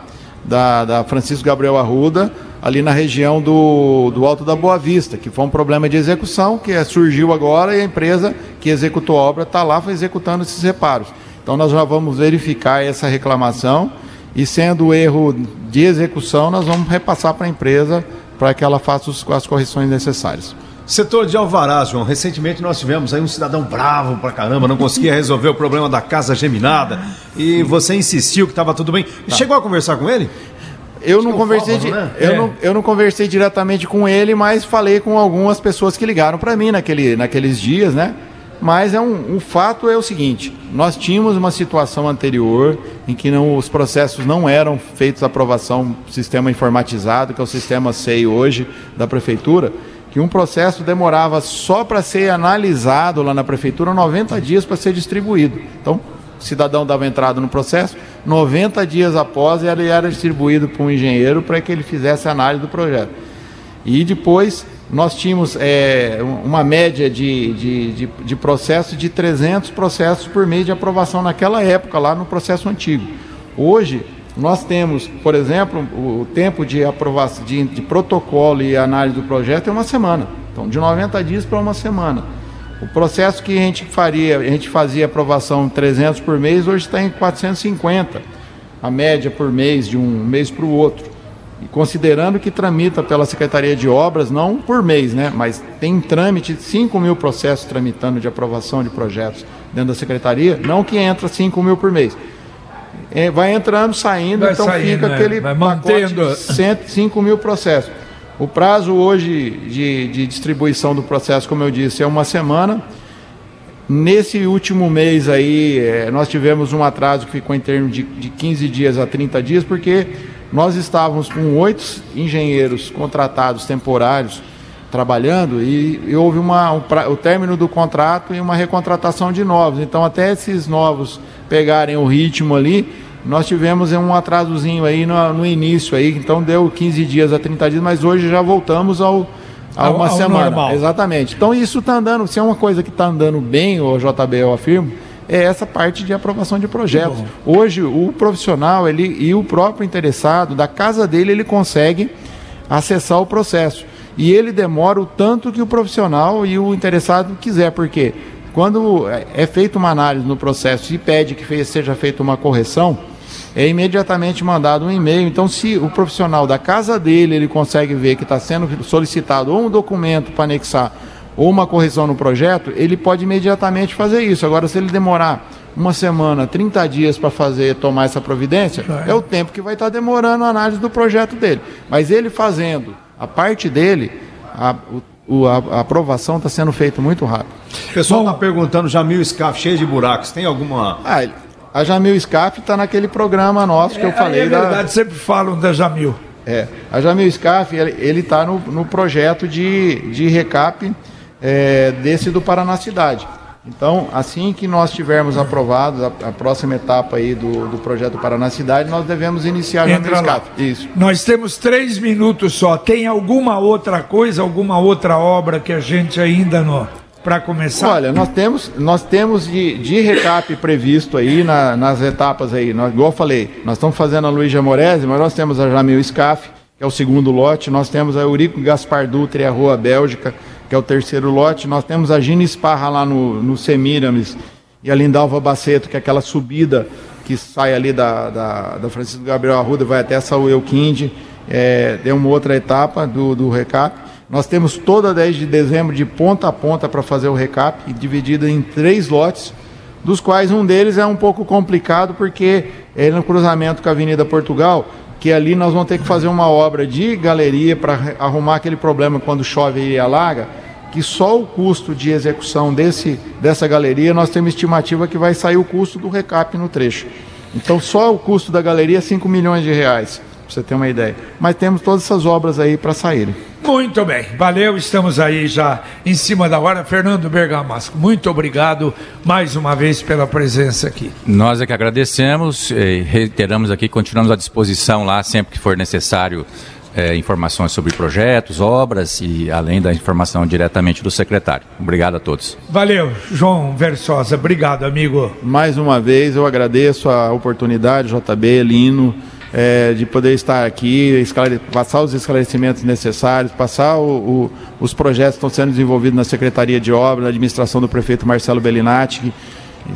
da, da Francisco Gabriel Arruda, ali na região do, do Alto da Boa Vista, que foi um problema de execução que é, surgiu agora e a empresa que executou a obra está lá executando esses reparos. Então nós já vamos verificar essa reclamação e sendo erro de execução, nós vamos repassar para a empresa para que ela faça os, as correções necessárias. Setor de Alvará, João. Recentemente nós tivemos aí um cidadão bravo pra caramba, não conseguia resolver o problema da casa geminada e você insistiu que estava tudo bem. Tá. Chegou a conversar com ele? Eu não, conversei fórum, né? eu, é. não, eu não conversei diretamente com ele, mas falei com algumas pessoas que ligaram para mim naquele, naqueles dias, né? Mas é um, um fato é o seguinte: nós tínhamos uma situação anterior em que não, os processos não eram feitos aprovação sistema informatizado, que é o sistema SEI hoje da prefeitura, que um processo demorava só para ser analisado lá na prefeitura 90 dias para ser distribuído. Então, o cidadão dava entrada no processo, 90 dias após ele era distribuído para um engenheiro para que ele fizesse a análise do projeto. E depois nós tínhamos é, uma média de, de, de, de de 300 processos por mês de aprovação naquela época, lá no processo antigo. Hoje, nós temos, por exemplo, o tempo de aprovação de, de protocolo e análise do projeto é uma semana. Então, de 90 dias para uma semana. O processo que a gente faria, a gente fazia aprovação 300 por mês, hoje está em 450, a média por mês, de um mês para o outro. E considerando que tramita pela Secretaria de Obras, não por mês, né? Mas tem em trâmite 5 mil processos tramitando de aprovação de projetos dentro da Secretaria, não que entra 5 mil por mês. É, vai entrando, saindo, vai então saindo, fica né? aquele vai mantendo. pacote de 105 mil processos. O prazo hoje de, de distribuição do processo, como eu disse, é uma semana. Nesse último mês aí, é, nós tivemos um atraso que ficou em termos de, de 15 dias a 30 dias, porque nós estávamos com oito engenheiros contratados temporários trabalhando e, e houve uma, um, o término do contrato e uma recontratação de novos. Então, até esses novos pegarem o ritmo ali, nós tivemos um atrasozinho aí no, no, início aí, então deu 15 dias a 30 dias, mas hoje já voltamos ao a uma ao, semana. Normal. Exatamente. Então isso está andando, se é uma coisa que está andando bem, o JB eu afirmo, é essa parte de aprovação de projetos. Hoje o profissional ele, e o próprio interessado, da casa dele, ele consegue acessar o processo. E ele demora o tanto que o profissional e o interessado quiser, porque quando é feita uma análise no processo e pede que seja feita uma correção, é imediatamente mandado um e-mail. Então, se o profissional da casa dele ele consegue ver que está sendo solicitado ou um documento para anexar ou uma correção no projeto, ele pode imediatamente fazer isso. Agora, se ele demorar uma semana, 30 dias para fazer, tomar essa providência, é. o tempo que vai estar tá demorando a análise do projeto dele. Mas ele fazendo a parte dele, a, o, a, a aprovação está sendo feita muito rápido. O pessoal está perguntando, Jamil Scaf, cheio de buracos, tem alguma... Ah, a Jamil Scaf está naquele programa nosso que é, eu falei. É verdade, da... sempre falam da Jamil. É, a Jamil Scaf, ele está no, no projeto de, de recap é, desse do Paraná Cidade. Então, assim que nós tivermos aprovado a, a, próxima etapa aí do, do projeto Paraná Cidade, nós devemos iniciar Entra já no Isso. Nós temos três minutos só. Tem alguma outra coisa, alguma outra obra que a gente ainda não para começar? Olha, nós temos, nós temos de, de recap previsto aí na, nas etapas aí. Nós, igual eu falei, nós estamos fazendo a Luísa Morese, mas nós temos a Jamil Scaf, que é o segundo lote, nós temos a Eurico Gaspar Dutra e a Rua Bélgica, que é o terceiro lote. Nós temos a Gina Esparra lá no, no Semiramis e a Lindalva Baceto, que é aquela subida que sai ali da, da, da Francisco Gabriel Arruda, vai até Saúl Euquinde, é, tem uma outra etapa do, do recap. Nós temos toda 10 de dezembro de ponta a ponta para fazer o recap, dividida em três lotes, dos quais um deles é um pouco complicado porque é no cruzamento com a Avenida Portugal, que ali nós vamos ter que fazer uma obra de galeria para arrumar aquele problema quando chove e alaga, que só o custo de execução desse, dessa galeria nós temos estimativa que vai sair o custo do recap no trecho. Então só o custo da galeria é 5 milhões de reais, para você ter uma ideia. Mas temos todas essas obras aí para saírem. Muito bem, valeu, estamos aí já em cima da hora. Fernando Bergamasco, muito obrigado mais uma vez pela presença aqui. Nós é que agradecemos, reiteramos aqui, continuamos à disposição lá sempre que for necessário é, informações sobre projetos, obras e além da informação diretamente do secretário. Obrigado a todos. Valeu, João Versosa, obrigado, amigo. Mais uma vez eu agradeço a oportunidade, JB, Lino é, de poder estar aqui, passar os esclarecimentos necessários, passar o, o, os projetos que estão sendo desenvolvidos na Secretaria de Obras, na administração do prefeito Marcelo Bellinati,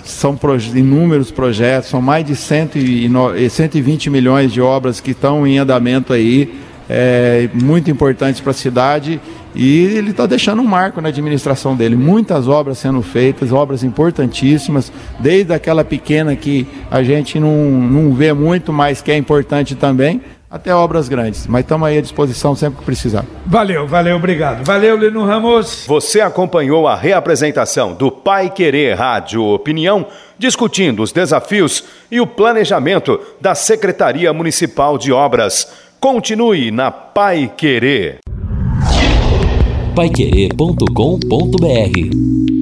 são inúmeros projetos, são mais de 120 milhões de obras que estão em andamento aí, é, muito importantes para a cidade e ele está deixando um marco na administração dele. Muitas obras sendo feitas, obras importantíssimas, desde aquela pequena que a gente não, não vê muito, mas que é importante também, até obras grandes. Mas estamos aí à disposição sempre que precisar. Valeu, valeu, obrigado. Valeu, Lino Ramos. Você acompanhou a reapresentação do Pai Querer Rádio Opinião, discutindo os desafios e o planejamento da Secretaria Municipal de Obras. Continue na Pai Querer. Paiquerê.com.br